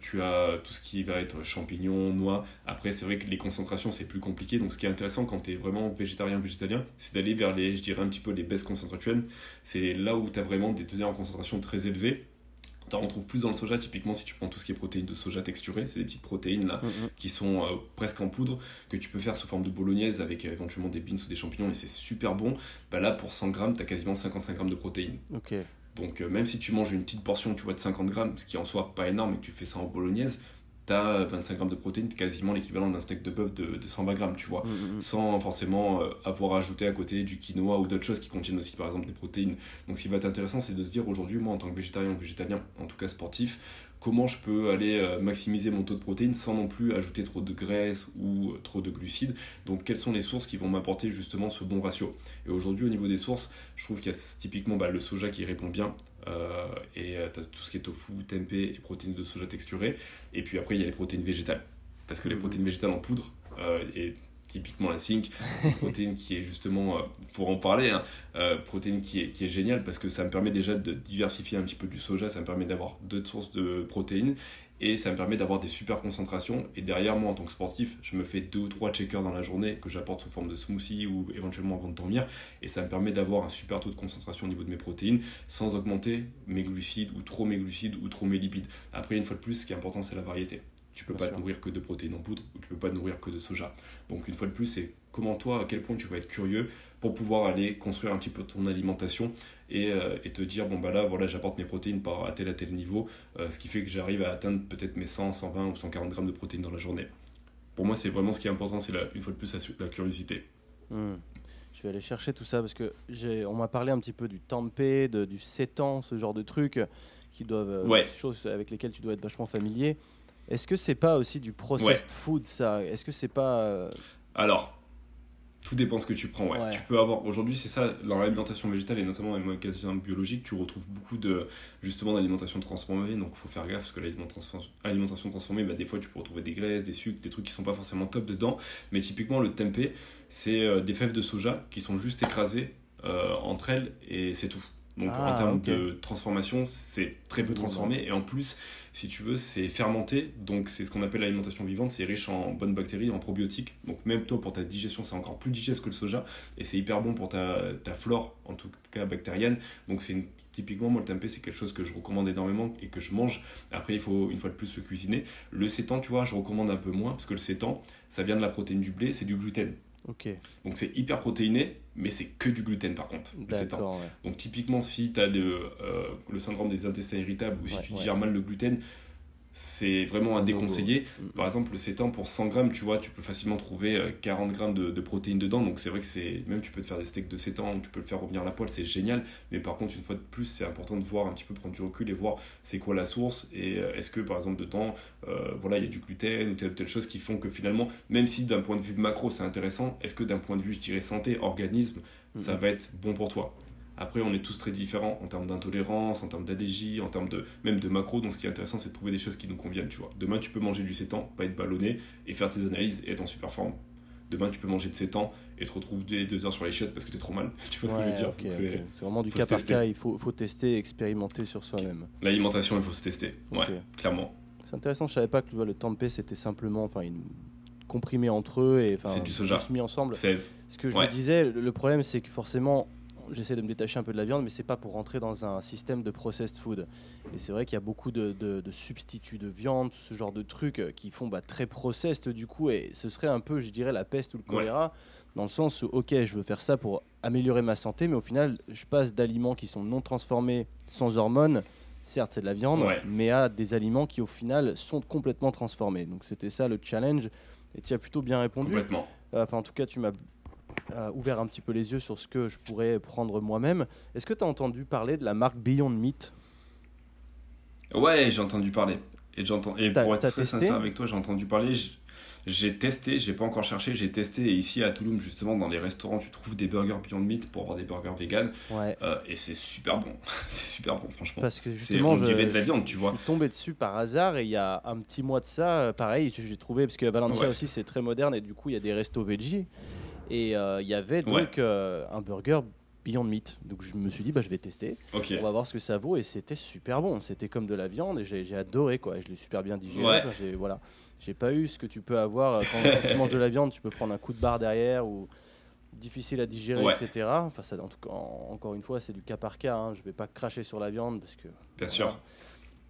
Tu as tout ce qui va être champignons, noix. Après, c'est vrai que les concentrations, c'est plus compliqué. Donc, ce qui est intéressant quand tu es vraiment végétarien, végétalien, c'est d'aller vers les, je dirais, un petit peu les baisses concentratuelles. C'est là où tu as vraiment des teneurs en concentration très élevées. Tu en retrouves plus dans le soja, typiquement si tu prends tout ce qui est protéines de soja texturées, c'est des petites protéines là Mhm. qui sont euh, presque en poudre, que tu peux faire sous forme de bolognaise avec euh, éventuellement des beans ou des champignons et c'est super bon. Bah là, pour 100 grammes, tu as quasiment 55 grammes de protéines. Ok. Donc euh, même si tu manges une petite portion, tu vois, de 50 grammes, ce qui en soit pas énorme et que tu fais ça en bolognaise, tu as 25 grammes de protéines, quasiment l'équivalent d'un steak de bœuf de, de 120 grammes, tu vois Mhm, mhm. sans forcément euh, avoir ajouté à côté du quinoa ou d'autres choses qui contiennent aussi par exemple des protéines. Donc ce qui va être intéressant c'est de se dire aujourd'hui moi en tant que végétarien ou végétalien, en tout cas sportif, comment je peux aller euh, maximiser mon taux de protéines sans non plus ajouter trop de graisse ou euh, trop de glucides. Donc quelles sont les sources qui vont m'apporter justement ce bon ratio? Et aujourd'hui au niveau des sources, je trouve qu'il y a typiquement bah, le soja qui répond bien. Euh, et tu as tout ce qui est tofu, tempeh et protéines de soja texturées. Et puis après, il y a les protéines végétales. Parce que les Mhm. protéines végétales en poudre, euh, et typiquement la zinc, c'est une protéine qui est justement, euh, pour en parler, hein, euh, protéine qui est, qui est géniale parce que ça me permet déjà de diversifier un petit peu du soja, ça me permet d'avoir d'autres sources de protéines et ça me permet d'avoir des super concentrations. Et derrière, moi, en tant que sportif, je me fais deux ou trois checkers dans la journée que j'apporte sous forme de smoothie ou éventuellement avant de dormir. Et ça me permet d'avoir un super taux de concentration au niveau de mes protéines sans augmenter mes glucides ou trop mes glucides ou trop mes lipides. Après, une fois de plus, ce qui est important, c'est la variété. Tu peux pas te nourrir que de protéines en poudre ou tu peux pas te nourrir que de soja. Donc une fois de plus, c'est comment toi, à quel point tu vas être curieux pour pouvoir aller construire un petit peu ton alimentation et, euh, et te dire bon bah là voilà j'apporte mes protéines par à tel à tel niveau, euh, ce qui fait que j'arrive à atteindre peut-être mes 100, 120 ou 140 grammes de protéines dans la journée. Pour moi c'est vraiment ce qui est important, c'est une fois de plus la, curiosité. Hmm. Je vais aller chercher tout ça parce que j'ai on m'a parlé un petit peu du tempeh, de, du sétan, ce genre de trucs qui doivent euh, ouais. choses avec lesquelles tu dois être vachement familier. Est-ce que c'est pas aussi du processed food ça? Est-ce que c'est pas. Alors, tout dépend ce que tu prends. Ouais. Tu peux avoir. Aujourd'hui, c'est ça, dans l'alimentation végétale et notamment magasins biologiques, tu retrouves beaucoup de justement d'alimentation transformée. Donc, il faut faire gaffe parce que l'alimentation transformée, bah, des fois, tu peux retrouver des graisses, des sucres, des trucs qui sont pas forcément top dedans. Mais typiquement, le tempeh, c'est euh, des fèves de soja qui sont juste écrasées euh, entre elles et c'est tout. Donc en ah, termes de transformation, c'est très peu transformé. Et en plus, si tu veux, c'est fermenté. Donc c'est ce qu'on appelle l'alimentation vivante. C'est riche en bonnes bactéries, en probiotiques. Donc même toi, pour ta digestion, c'est encore plus digeste que le soja. Et c'est hyper bon pour ta, ta, flore, en tout cas bactérienne. Donc c'est typiquement, moi, le tempeh, c'est quelque chose que je recommande énormément et que je mange. Après, il faut une fois de plus le cuisiner. Le sétan, tu vois, je recommande un peu moins. Parce que le sétan, ça vient de la protéine du blé, c'est du gluten. Donc c'est hyper protéiné, mais c'est que du gluten par contre. Donc typiquement si tu as euh, le syndrome des intestins irritables ou si tu digères mal le gluten, c'est vraiment à déconseiller. Mm. Par exemple, le sétan pour 100 grammes, tu vois, tu peux facilement trouver 40 euh, grammes de, protéines dedans. Donc c'est vrai que c'est même tu peux te faire des steaks de sétan ou tu peux le faire revenir à la poêle, c'est génial. Mais par contre, une fois de plus, c'est important de voir un petit peu prendre du recul et voir c'est quoi la source et euh, est-ce que par exemple dedans, euh, voilà, il y a du gluten ou telle telle chose qui font que finalement, même si d'un point de vue macro c'est intéressant, est-ce que d'un point de vue, je dirais santé, organisme, ça va être bon pour toi? Après, on est tous très différents en termes d'intolérance, en termes d'allergie, en termes de même de macro. Donc, ce qui est intéressant, c'est de trouver des choses qui nous conviennent. Tu vois, demain, tu peux manger du sétan, pas être ballonné et faire tes analyses et être en super forme. Demain, tu peux manger de sétan et te retrouver deux heures sur les chiottes parce que tu es trop mal. Tu vois ce que je veux dire? C'est vraiment du cas par cas. Il faut, faut tester, expérimenter sur soi-même. L'alimentation, il faut se tester. Ouais, clairement. C'est intéressant. Je savais pas que le tempeh c'était simplement, enfin, une comprimé entre eux et enfin, mis ensemble. Fève. Ce que je me disais, le problème, c'est que forcément j'essaie de me détacher un peu de la viande, mais c'est pas pour rentrer dans un système de processed food. Et c'est vrai qu'il y a beaucoup de, substituts de viande, ce genre de trucs euh, qui font bah, très processed du coup, et ce serait un peu, je dirais, la peste ou le choléra, dans le sens où, ok, je veux faire ça pour améliorer ma santé, mais au final, je passe d'aliments qui sont non transformés, sans hormones, certes c'est de la viande, mais à des aliments qui au final sont complètement transformés. Donc c'était ça le challenge, et tu as plutôt bien répondu. Complètement. Enfin, en tout cas, tu m'as ouvert un petit peu les yeux sur ce que je pourrais prendre moi-même. Est-ce que tu as entendu parler de la marque Beyond Meat? Ouais, j'ai entendu parler. Et, j'entends, et pour être très sincère avec toi, j'ai entendu parler. J'ai testé, j'ai pas encore cherché, j'ai testé. Et ici à Toulouse, justement, dans les restaurants, tu trouves des burgers Beyond Meat pour avoir des burgers vegan. Ouais. Euh, et c'est super bon. c'est super bon, franchement. Parce que justement, je, de la viande, tu vois. Je suis tombé dessus par hasard et il y a un petit mois de ça, euh, pareil, j'ai trouvé, parce que Valencia aussi c'est très moderne et du coup il y a des restos veggie. Et euh, il y avait donc euh, un burger Beyond Meat. Donc je me suis dit, bah, je vais tester. On va voir ce que ça vaut. Et c'était super bon. C'était comme de la viande et j'ai adoré. Quoi. je l'ai super bien digéré. j'ai voilà. J'ai pas eu ce que tu peux avoir euh, quand, tu manges de la viande. Tu peux prendre un coup de barre derrière ou difficile à digérer, etc. Enfin, ça, en tout cas, encore une fois, c'est du cas par cas. Hein. Je vais pas cracher sur la viande parce que. Bien sûr.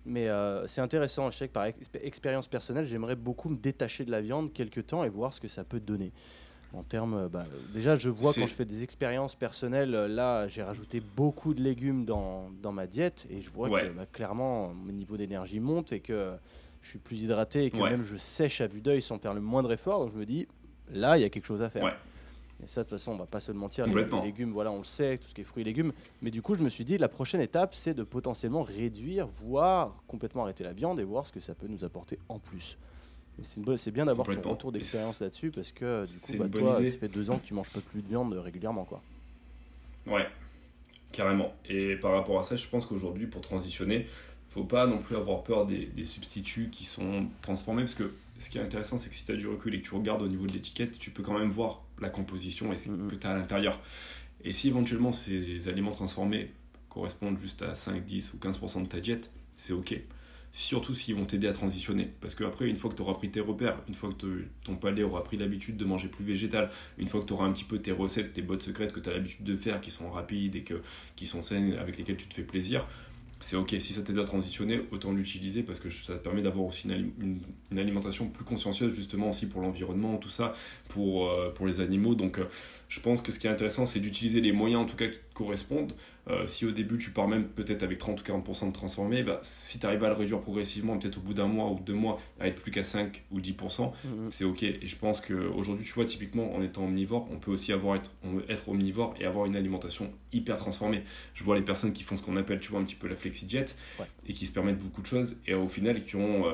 Mais c'est intéressant. Je sais que par expérience personnelle, j'aimerais beaucoup me détacher de la viande quelques temps et voir ce que ça peut donner. En termes, euh, bah, déjà, je vois quand je fais des expériences personnelles, euh, là, j'ai rajouté beaucoup de légumes dans, dans, ma diète et je vois que bah, clairement, mon niveau d'énergie monte et que je suis plus hydraté et que même je sèche à vue d'œil sans faire le moindre effort. Donc je me dis, là, il y a quelque chose à faire. Et ça, de toute façon, on va pas se le mentir, les, légumes, voilà, on le sait, tout ce qui est fruits et légumes. Mais du coup, je me suis dit, la prochaine étape, c'est de potentiellement réduire, voire complètement arrêter la viande et voir ce que ça peut nous apporter en plus. C'est bien d'avoir ton retour d'expérience là-dessus parce que du coup, bah, toi, ça fait deux ans que tu manges pas plus de viande régulièrement. quoi. Ouais, carrément. Et par rapport à ça, je pense qu'aujourd'hui, pour transitionner, faut pas non plus avoir peur des, substituts qui sont transformés parce que ce qui est intéressant, c'est que si tu as du recul et que tu regardes au niveau de l'étiquette, tu peux quand même voir la composition et ce que tu as à l'intérieur. Et si éventuellement ces aliments transformés correspondent juste à 5, 10 ou 15% de ta diète, c'est ok. Surtout s'ils vont t'aider à transitionner. Parce qu'après, une fois que tu auras pris tes repères, une fois que ton palais aura pris l'habitude de manger plus végétal, une fois que tu auras un petit peu tes recettes, tes bottes secrètes que tu as l'habitude de faire, qui sont rapides et que, qui sont saines, avec lesquelles tu te fais plaisir, c'est ok. Si ça t'aide à transitionner, autant l'utiliser parce que ça te permet d'avoir aussi une alimentation plus consciencieuse, justement aussi pour l'environnement, tout ça, pour, euh, pour les animaux. Donc euh, je pense que ce qui est intéressant, c'est d'utiliser les moyens en tout cas qui te correspondent. Euh, si au début tu pars même peut-être avec 30 ou 40% de transformé, bah, si tu arrives à le réduire progressivement, peut-être au bout d'un mois ou deux mois, à être plus qu'à 5 ou 10%, Mhm. c'est ok. Et je pense qu'aujourd'hui, tu vois, typiquement, en étant omnivore, on peut aussi avoir être, être omnivore et avoir une alimentation hyper transformée. Je vois les personnes qui font ce qu'on appelle, tu vois, un petit peu la flexi-diet Ouais. et qui se permettent beaucoup de choses et au final qui ont, euh,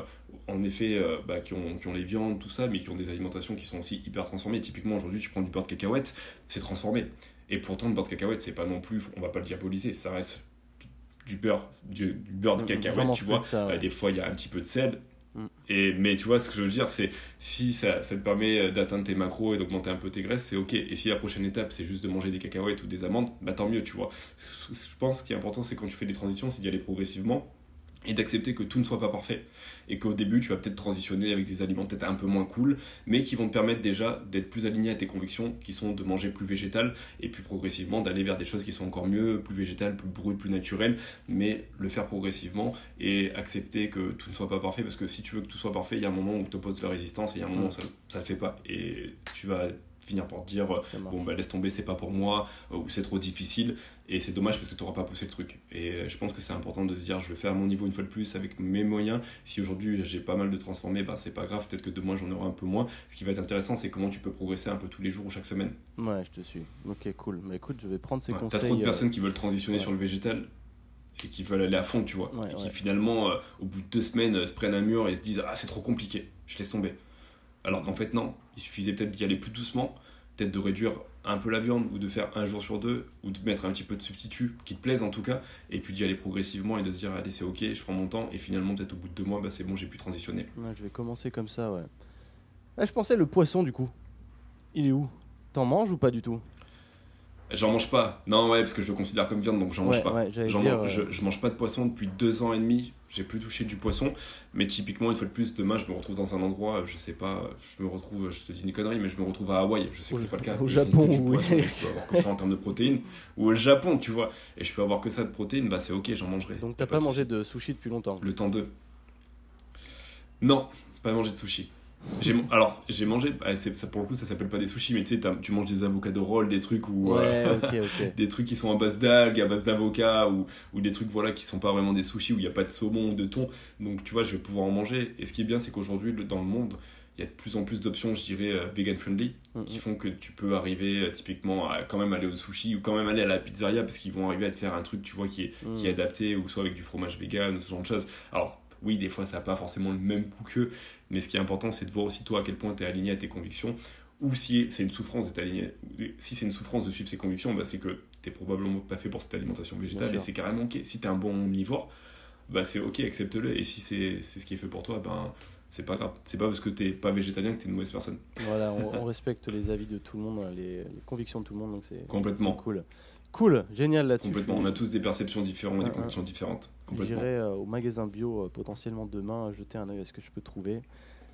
en effet, euh, bah, qui, ont, qui ont les viandes, tout ça, mais qui ont des alimentations qui sont aussi hyper transformées. Typiquement, aujourd'hui, tu prends du beurre de cacahuète, c'est transformé. Et pourtant, le beurre de cacahuète, c'est pas non plus, on va pas le diaboliser, ça reste du beurre, du, du beurre de cacahuète, tu vois. ça, Euh, ouais. des fois, il y a un petit peu de sel. Mm. Et, mais tu vois, ce que je veux dire, c'est si ça, ça te permet d'atteindre tes macros et d'augmenter un peu tes graisses, c'est ok. Et si la prochaine étape, c'est juste de manger des cacahuètes ou des amandes, bah tant mieux, tu vois. Ce Je pense que ce qui est important, c'est quand tu fais des transitions, c'est d'y aller progressivement et d'accepter que tout ne soit pas parfait. Et qu'au début, tu vas peut-être transitionner avec des aliments peut-être un peu moins cool, mais qui vont te permettre déjà d'être plus aligné à tes convictions, qui sont de manger plus végétal, et puis progressivement d'aller vers des choses qui sont encore mieux, plus végétales, plus brutes, plus naturelles, mais le faire progressivement et accepter que tout ne soit pas parfait, parce que si tu veux que tout soit parfait, il y a un moment où tu opposes de la résistance, et il y a un moment où ça ne le fait pas. Et tu vas finir par te dire, bon bah laisse tomber, c'est pas pour moi, euh, ou c'est trop difficile, et c'est dommage parce que tu n'auras pas poussé le truc. Et euh, je pense que c'est important de se dire, je le fais à mon niveau une fois de plus, avec mes moyens. Si aujourd'hui j'ai pas mal de transformés, bah c'est pas grave, peut-être que demain j'en aurai un peu moins. Ce qui va être intéressant, c'est comment tu peux progresser un peu tous les jours ou chaque semaine. Ouais, je te suis. Ok, cool. Mais écoute, je vais prendre ces Ouais, conseils. T'as trop de euh, personnes qui veulent transitionner ouais. sur le végétal et qui veulent aller à fond, tu vois. Ouais, et qui finalement, euh, au bout de deux semaines, euh, se prennent un mur et se disent Ah, c'est trop compliqué, je laisse tomber. Alors qu'en fait, non, il suffisait peut-être d'y aller plus doucement, peut-être de réduire un peu la viande ou de faire un jour sur deux ou de mettre un petit peu de substitut qui te plaise en tout cas, et puis d'y aller progressivement et de se dire Allez, c'est ok, je prends mon temps, et finalement, peut-être au bout de deux mois, bah, c'est bon, j'ai pu transitionner. Ouais, je vais commencer comme ça, ouais. Ah, je pensais le poisson, du coup. Il est où? T'en manges ou pas du tout? J'en mange pas, non, ouais, parce que je le considère comme viande donc j'en mange pas. ouais, dire, mange- euh, je, je mange pas de poisson depuis deux ans et demi. J'ai plus touché du poisson. Mais typiquement, une fois de plus, demain, je me retrouve dans un endroit, je sais pas, je me retrouve, je te dis une connerie, mais je me retrouve à Hawaï. Je sais que c'est pas le cas. au Japon, oui. poisson, je peux avoir que ça en termes de protéines. Ou au Japon, tu vois. Et je peux avoir que ça de protéines, bah c'est ok, j'en mangerai. Donc t'as pas de mangé de sushi depuis longtemps Le temps 2. Non, pas mangé de sushi. Alors j'ai mangé c'est- ça pour le coup ça s'appelle pas des sushis mais tu sais tu manges des avocado rolls des trucs où Ouais, euh, des trucs qui sont à base d'algues, à base d'avocat, ou, ou des trucs voilà, qui sont pas vraiment des sushis, où il n'y a pas de saumon ou de thon. Donc tu vois, je vais pouvoir en manger. Et ce qui est bien, c'est qu'aujourd'hui, dans le monde, il y a de plus en plus d'options, je dirais, euh, vegan friendly, qui font que tu peux arriver euh, typiquement à quand même aller au sushi ou quand même aller à la pizzeria, parce qu'ils vont arriver à te faire un truc, tu vois, qui est, Mm. qui est adapté, ou soit avec du fromage vegan, ou ce genre de choses. Alors, oui, des fois, ça n'a pas forcément le même goût qu'eux, mais ce qui est important, c'est de voir aussi toi à quel point tu es aligné à tes convictions, ou si c'est une souffrance aligné. Si c'est une souffrance de suivre ses convictions, bah, c'est que t'es probablement pas fait pour cette alimentation végétale, et c'est carrément ok. Si t'es un bon omnivore, bah c'est ok, accepte-le, et si c'est ce qui est fait pour toi, ben c'est pas grave. C'est pas parce que t'es pas végétalien que t'es une mauvaise personne. Voilà, on, on respecte les avis de tout le monde, les, les convictions de tout le monde, donc c'est Complètement. cool. Cool, génial là-dessus. Complètement. On a tous des perceptions différentes des Ah, convictions différentes. J'irai euh, au magasin bio euh, potentiellement demain jeter un œil à ce que je peux trouver.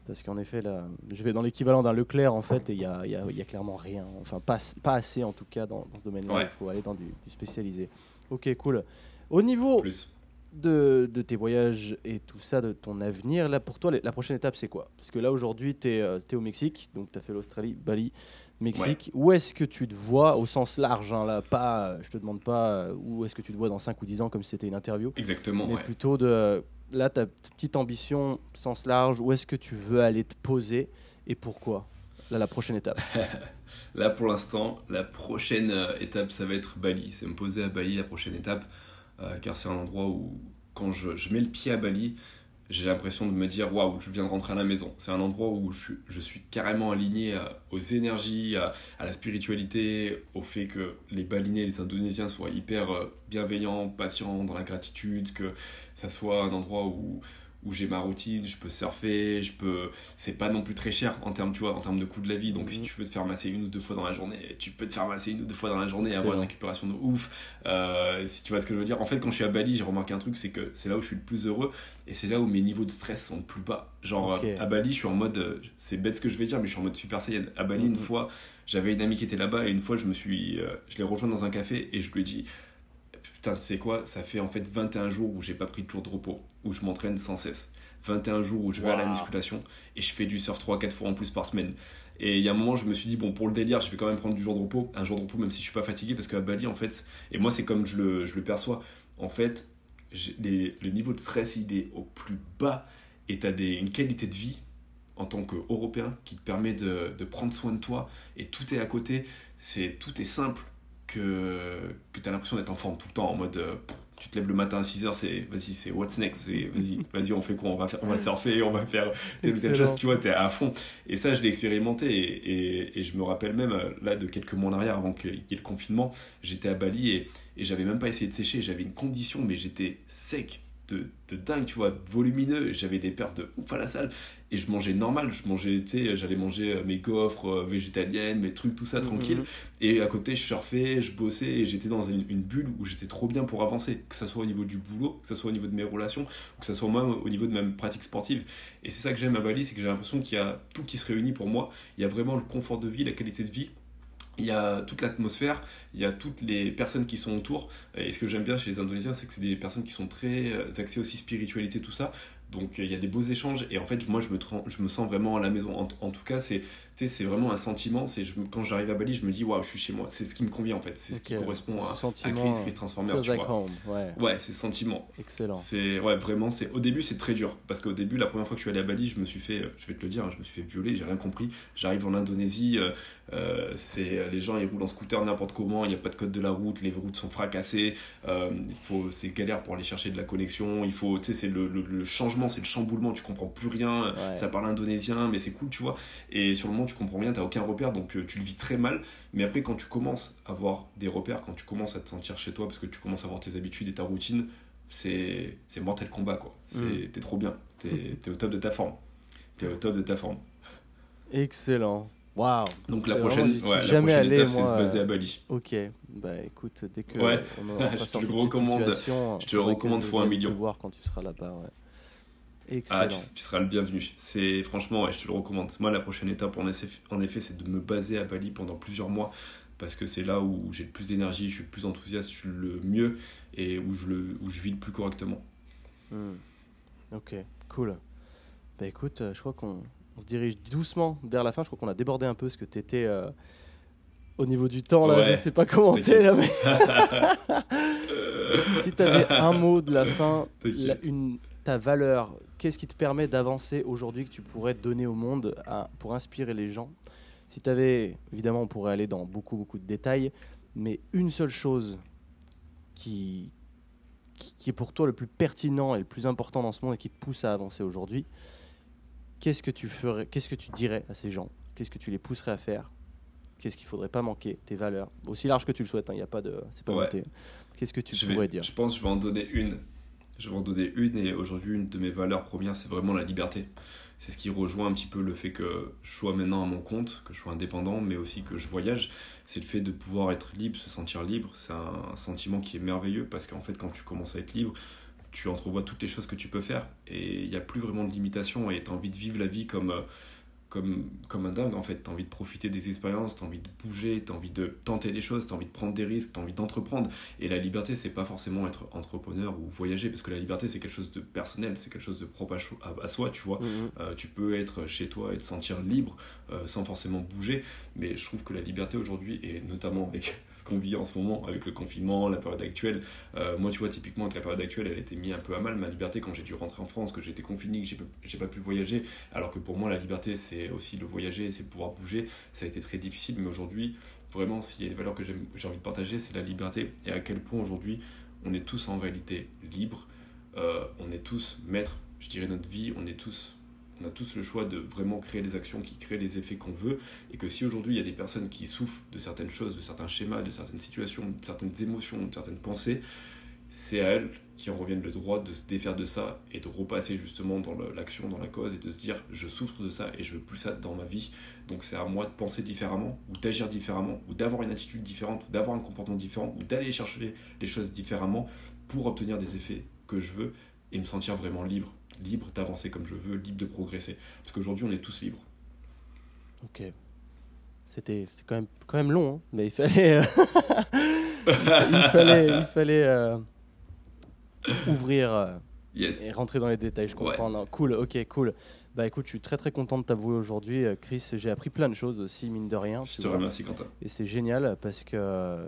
Parce qu'en effet, là, je vais dans l'équivalent d'un Leclerc en fait, et il y a, y a- y a clairement rien. Enfin, pas, pas assez en tout cas dans, dans ce domaine-là. Ouais. Il faut aller dans du, du spécialisé. Ok, cool. Au niveau Plus. de, de tes voyages et tout ça, de ton avenir, là pour toi, la prochaine étape c'est quoi? Parce que là aujourd'hui, tu es, au Mexique, donc tu as fait l'Australie, Bali, Mexique. Où est-ce que tu te vois au sens large hein, là, pas, euh, Je te demande pas euh, où est-ce que tu te vois dans 5 ou 10 ans comme si c'était une interview, Exactement, mais ouais. plutôt de là, ta petite ambition, sens large, où est-ce que tu veux aller te poser et pourquoi Là, la prochaine étape? Là, pour l'instant, la prochaine euh, étape, ça va être Bali. C'est me poser à Bali la prochaine étape, euh, car c'est un endroit où, quand je, je mets le pied à Bali, j'ai l'impression de me dire waouh, je viens de rentrer à la maison. C'est un endroit où je, suis- carrément aligné à- aux énergies, à, à la spiritualité, au fait que les Balinais, les Indonésiens soient hyper euh, bienveillants, patients, dans la gratitude, que ça soit un endroit où, où j'ai ma routine, je peux surfer, je peux. C'est pas non plus très cher en termes, tu vois, en termes de coût de la vie. Donc, si Mhm. tu veux te faire masser une ou deux fois dans la journée, tu peux te faire masser une ou deux fois dans la journée et avoir une récupération de ouf. Euh, si tu vois ce que je veux dire. En fait, quand je suis à Bali, j'ai remarqué un truc, c'est que c'est là où je suis le plus heureux et c'est là où mes niveaux de stress sont le plus bas. Genre, à Bali, je suis en mode. euh, C'est bête ce que je vais dire, mais je suis en mode Super Saiyan. À Bali, Mhm. une fois, j'avais une amie qui était là-bas et une fois, je me suis. euh, je l'ai rejoint dans un café et je lui ai dit. Putain, tu sais quoi, ça fait en fait 21 jours où j'ai pas pris de jour de repos, où je m'entraîne sans cesse. 21 jours où je vais à la musculation et je fais du surf 3-4 fois en plus par semaine. Et il y a un moment, je me suis dit, bon, pour le délire, je vais quand même prendre du jour de repos, un jour de repos, même si je suis pas fatigué, parce qu'à Bali, en fait, et moi, c'est comme je le, je le perçois, en fait, les- le niveau de stress, il est au plus bas et tu as des, une qualité de vie en tant qu'Européen qui te permet de, de prendre soin de toi et tout est à côté, c'est tout est simple que, que tu as l'impression d'être en forme tout le temps en mode euh, tu te lèves le matin à 6h c'est vas-y c'est what's next c'est vas-y vas-y on fait quoi on va faire on va surfer on va faire telle ou telle chose tu vois t'es à fond. Et ça je l'ai expérimenté et, et, et je me rappelle même euh, là de quelques mois en arrière avant qu'il y ait le confinement j'étais à Bali et, et j'avais même pas essayé de sécher j'avais une condition mais j'étais sec de, de dingue, tu vois, volumineux. J'avais des pertes de ouf à la salle et je mangeais normal. Je mangeais, tu sais, j'allais manger euh, mes gaufres euh, végétaliennes, mes trucs, tout ça tranquille. Mhm. Et à côté, je surfais, je bossais et j'étais dans une, une bulle où j'étais trop bien pour avancer, que ce soit au niveau du boulot, que ce soit au niveau de mes relations, ou que ce soit même au niveau de ma pratique sportive. Et c'est ça que j'aime à Bali, c'est que j'ai l'impression qu'il y a tout qui se réunit pour moi. Il y a vraiment le confort de vie, la qualité de vie. Il y a toute l'atmosphère, il y a toutes les personnes qui sont autour. Et ce que j'aime bien chez les Indonésiens, c'est que c'est des personnes qui sont très euh, axées aussi spiritualité, tout ça. Donc euh, il y a des beaux échanges et en fait moi je me, je me sens vraiment à la maison. En, en tout cas c'est tu sais, c'est vraiment un sentiment. C'est quand j'arrive à Bali je me dis waouh je suis chez moi. C'est ce qui me convient en fait. C'est ce qui correspond Ce à, à sentiment, Chris, Chris Transformer. Tu vois. home, ouais. Ouais c'est ce sentiment. Excellent. C'est ouais vraiment c'est au début c'est très dur parce qu'au début la première fois que je suis allé à Bali je me suis fait je vais te le dire hein, je me suis fait violer j'ai rien compris j'arrive en Indonésie euh, euh, c'est les gens ils roulent en scooter n'importe comment il n'y a pas de code de la route les routes sont fracassées euh, il faut c'est galère pour aller chercher de la connexion il faut tu sais c'est le, le, le changement c'est le chamboulement tu comprends plus rien Ouais. ça parle indonésien mais c'est cool tu vois et sur le moment tu comprends rien t'as aucun repère donc euh, tu le vis très mal mais après quand tu commences à avoir des repères quand tu commences à te sentir chez toi parce que tu commences à avoir tes habitudes et ta routine c'est mortel combat quoi Mm. t'es trop bien t'es t'es au top de ta forme t'es au top de ta forme Excellent. Waouh. donc la prochaine vraiment- ouais, la jamais prochaine allé, étape c'est se baser euh, à Bali Ok, bah écoute, dès que Ouais. on aura Je te le recommande. Je te le recommande fois un million. te voir quand tu seras là-bas, ouais. Ah, tu, tu seras le bienvenu c'est franchement ouais, je te le recommande moi la prochaine étape en effet, en effet c'est de me baser à Bali pendant plusieurs mois parce que c'est là où j'ai le plus d'énergie je suis le plus enthousiaste je suis le mieux et où je, le, où je vis le plus correctement Hmm. Ok, cool. Bah écoute, euh, je crois qu'on on se dirige doucement vers la fin. Je crois qu'on a débordé un peu ce que tu étais au niveau du temps. Là, Ouais. je sais pas comment t'es là. mais- si tu avais un mot de la fin, la- une, ta valeur, qu'est-ce qui te permet d'avancer aujourd'hui que tu pourrais donner au monde à- pour inspirer les gens? Si tu avais, évidemment, on pourrait aller dans beaucoup, beaucoup de détails, mais une seule chose qui, qui, qui est pour toi le plus pertinent et le plus important dans ce monde et qui te pousse à avancer aujourd'hui, qu'est-ce que tu ferais, qu'est-ce que tu dirais à ces gens? Qu'est-ce que tu les pousserais à faire? Qu'est-ce qu'il faudrait pas manquer Tes valeurs, aussi large que tu le souhaites. Il n'y a pas de, c'est pas Ouais. Qu'est-ce que tu je, pourrais vais, dire? je pense que je vais en donner une. Je vais en donner une et aujourd'hui une de mes valeurs premières c'est vraiment la liberté. C'est ce qui rejoint un petit peu le fait que je sois maintenant à mon compte, que je sois indépendant, mais aussi que je voyage. C'est le fait de pouvoir être libre, se sentir libre. C'est un sentiment qui est merveilleux parce qu'en fait quand tu commences à être libre, tu entrevois toutes les choses que tu peux faire et il n'y a plus vraiment de limitation et tu as envie de vivre la vie comme, euh, comme, comme un dingue en fait. Tu as envie de profiter des expériences, tu as envie de bouger, tu as envie de tenter les choses, tu as envie de prendre des risques, tu as envie d'entreprendre. Et la liberté, c'est pas forcément être entrepreneur ou voyager parce que la liberté, c'est quelque chose de personnel, c'est quelque chose de propre à, soi, tu vois. Mhm. Euh, tu peux être chez toi et te sentir libre euh, sans forcément bouger, mais je trouve que la liberté aujourd'hui, et notamment avec ce qu'on vit en ce moment, avec le confinement, la période actuelle, euh, moi tu vois, typiquement avec la période actuelle, elle a été mise un peu à mal, ma liberté, quand j'ai dû rentrer en France, que été confiné, que j'ai pas pu voyager, alors que pour moi la liberté c'est aussi le voyager, c'est pouvoir bouger, ça a été très difficile, mais aujourd'hui, vraiment, s'il y a une valeur que j'ai envie de partager, c'est la liberté, et à quel point aujourd'hui on est tous en réalité libres, euh, on est tous maîtres, je dirais, notre vie, on est tous on a tous le choix de vraiment créer les actions qui créent les effets qu'on veut et que si aujourd'hui il y a des personnes qui souffrent de certaines choses, de certains schémas, de certaines situations, de certaines émotions, de certaines pensées, c'est à elles qui en reviennent le droit de se défaire de ça et de repasser justement dans l'action, dans la cause et de se dire je souffre de ça et je veux plus ça dans ma vie. Donc c'est à moi de penser différemment ou d'agir différemment ou d'avoir une attitude différente ou d'avoir un comportement différent ou d'aller chercher les choses différemment pour obtenir des effets que je veux et me sentir vraiment libre, libre d'avancer comme je veux, libre de progresser. Parce qu'aujourd'hui on est tous libres. Ok. C'était quand même, quand même long, hein, mais il fallait, euh, il fallait, il fallait euh, ouvrir euh, et rentrer dans les détails. Je comprends. cool, ok, cool. Bah écoute, je suis très très content de t'avouer aujourd'hui, Chris. J'ai appris plein de choses aussi, mine de rien. Je te remercie, Quentin. Et c'est génial parce que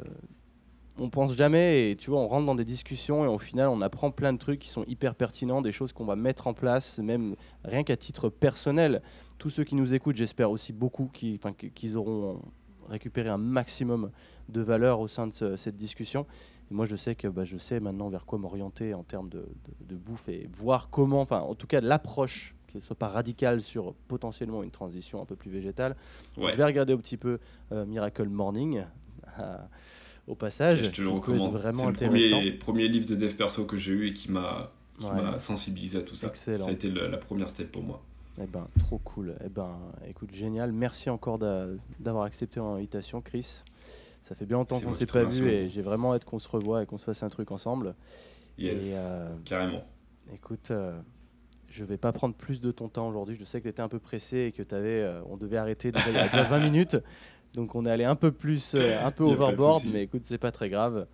on pense jamais et tu vois, on rentre dans des discussions et au final, on apprend plein de trucs qui sont hyper pertinents, des choses qu'on va mettre en place, même rien qu'à titre personnel. Tous ceux qui nous écoutent, j'espère aussi beaucoup qu'ils auront récupéré un maximum de valeur au sein de cette discussion. Et moi, je sais que bah, je sais maintenant vers quoi m'orienter en termes de, bouffe et voir comment, enfin, en tout cas, l'approche, qu'elle soit pas radicale sur potentiellement une transition un peu plus végétale. Je vais regarder un petit peu euh, Miracle Morning. au passage. je te le recommande. Vraiment c'est le premier, premier, livre de dev perso que j'ai eu et qui m'a sensibilisé à tout ça. Ça a été la première step pour moi. Eh ben, trop cool. Eh ben, écoute, génial. Merci encore d'avoir accepté l'invitation, Chris. Ça fait bien longtemps qu'on ne s'est pas vu et j'ai vraiment hâte qu'on se revoie et qu'on se fasse un truc ensemble. Yes, euh, carrément. Écoute, euh, je vais pas prendre plus de ton temps aujourd'hui. Je sais que tu étais un peu pressé et que avais, euh, on devait arrêter déjà il y a déjà 20 minutes. Donc on est allé un peu plus, euh, un peu overboard, mais écoute, c'est pas très grave.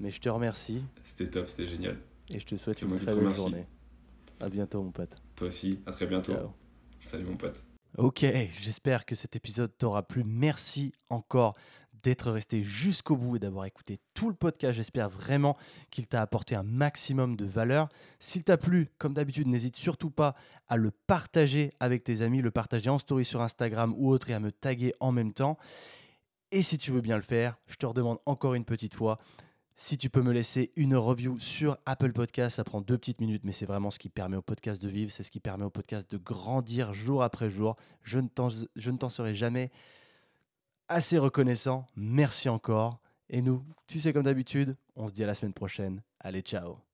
Mais je te remercie. C'était top, c'était génial. Et je te souhaite une très bonne journée. À bientôt, mon pote. Toi aussi, à très bientôt. Salut, mon pote. Ok, j'espère que cet épisode t'aura plu. Merci encore d'être resté jusqu'au bout et d'avoir écouté tout le podcast. J'espère vraiment qu'il t'a apporté un maximum de valeur. S'il t'a plu, comme d'habitude, n'hésite surtout pas à le partager avec tes amis, le partager en story sur Instagram ou autre et à me taguer en même temps. Et si tu veux bien le faire, je te redemande encore une petite fois, si tu peux me laisser une review sur Apple Podcast, ça prend deux petites minutes, mais c'est vraiment ce qui permet au podcast de vivre, c'est ce qui permet au podcast de grandir jour après jour. Je ne t'en serai jamais assez reconnaissant. Merci encore. Et nous, tu sais comme d'habitude, on se dit à la semaine prochaine. Allez, ciao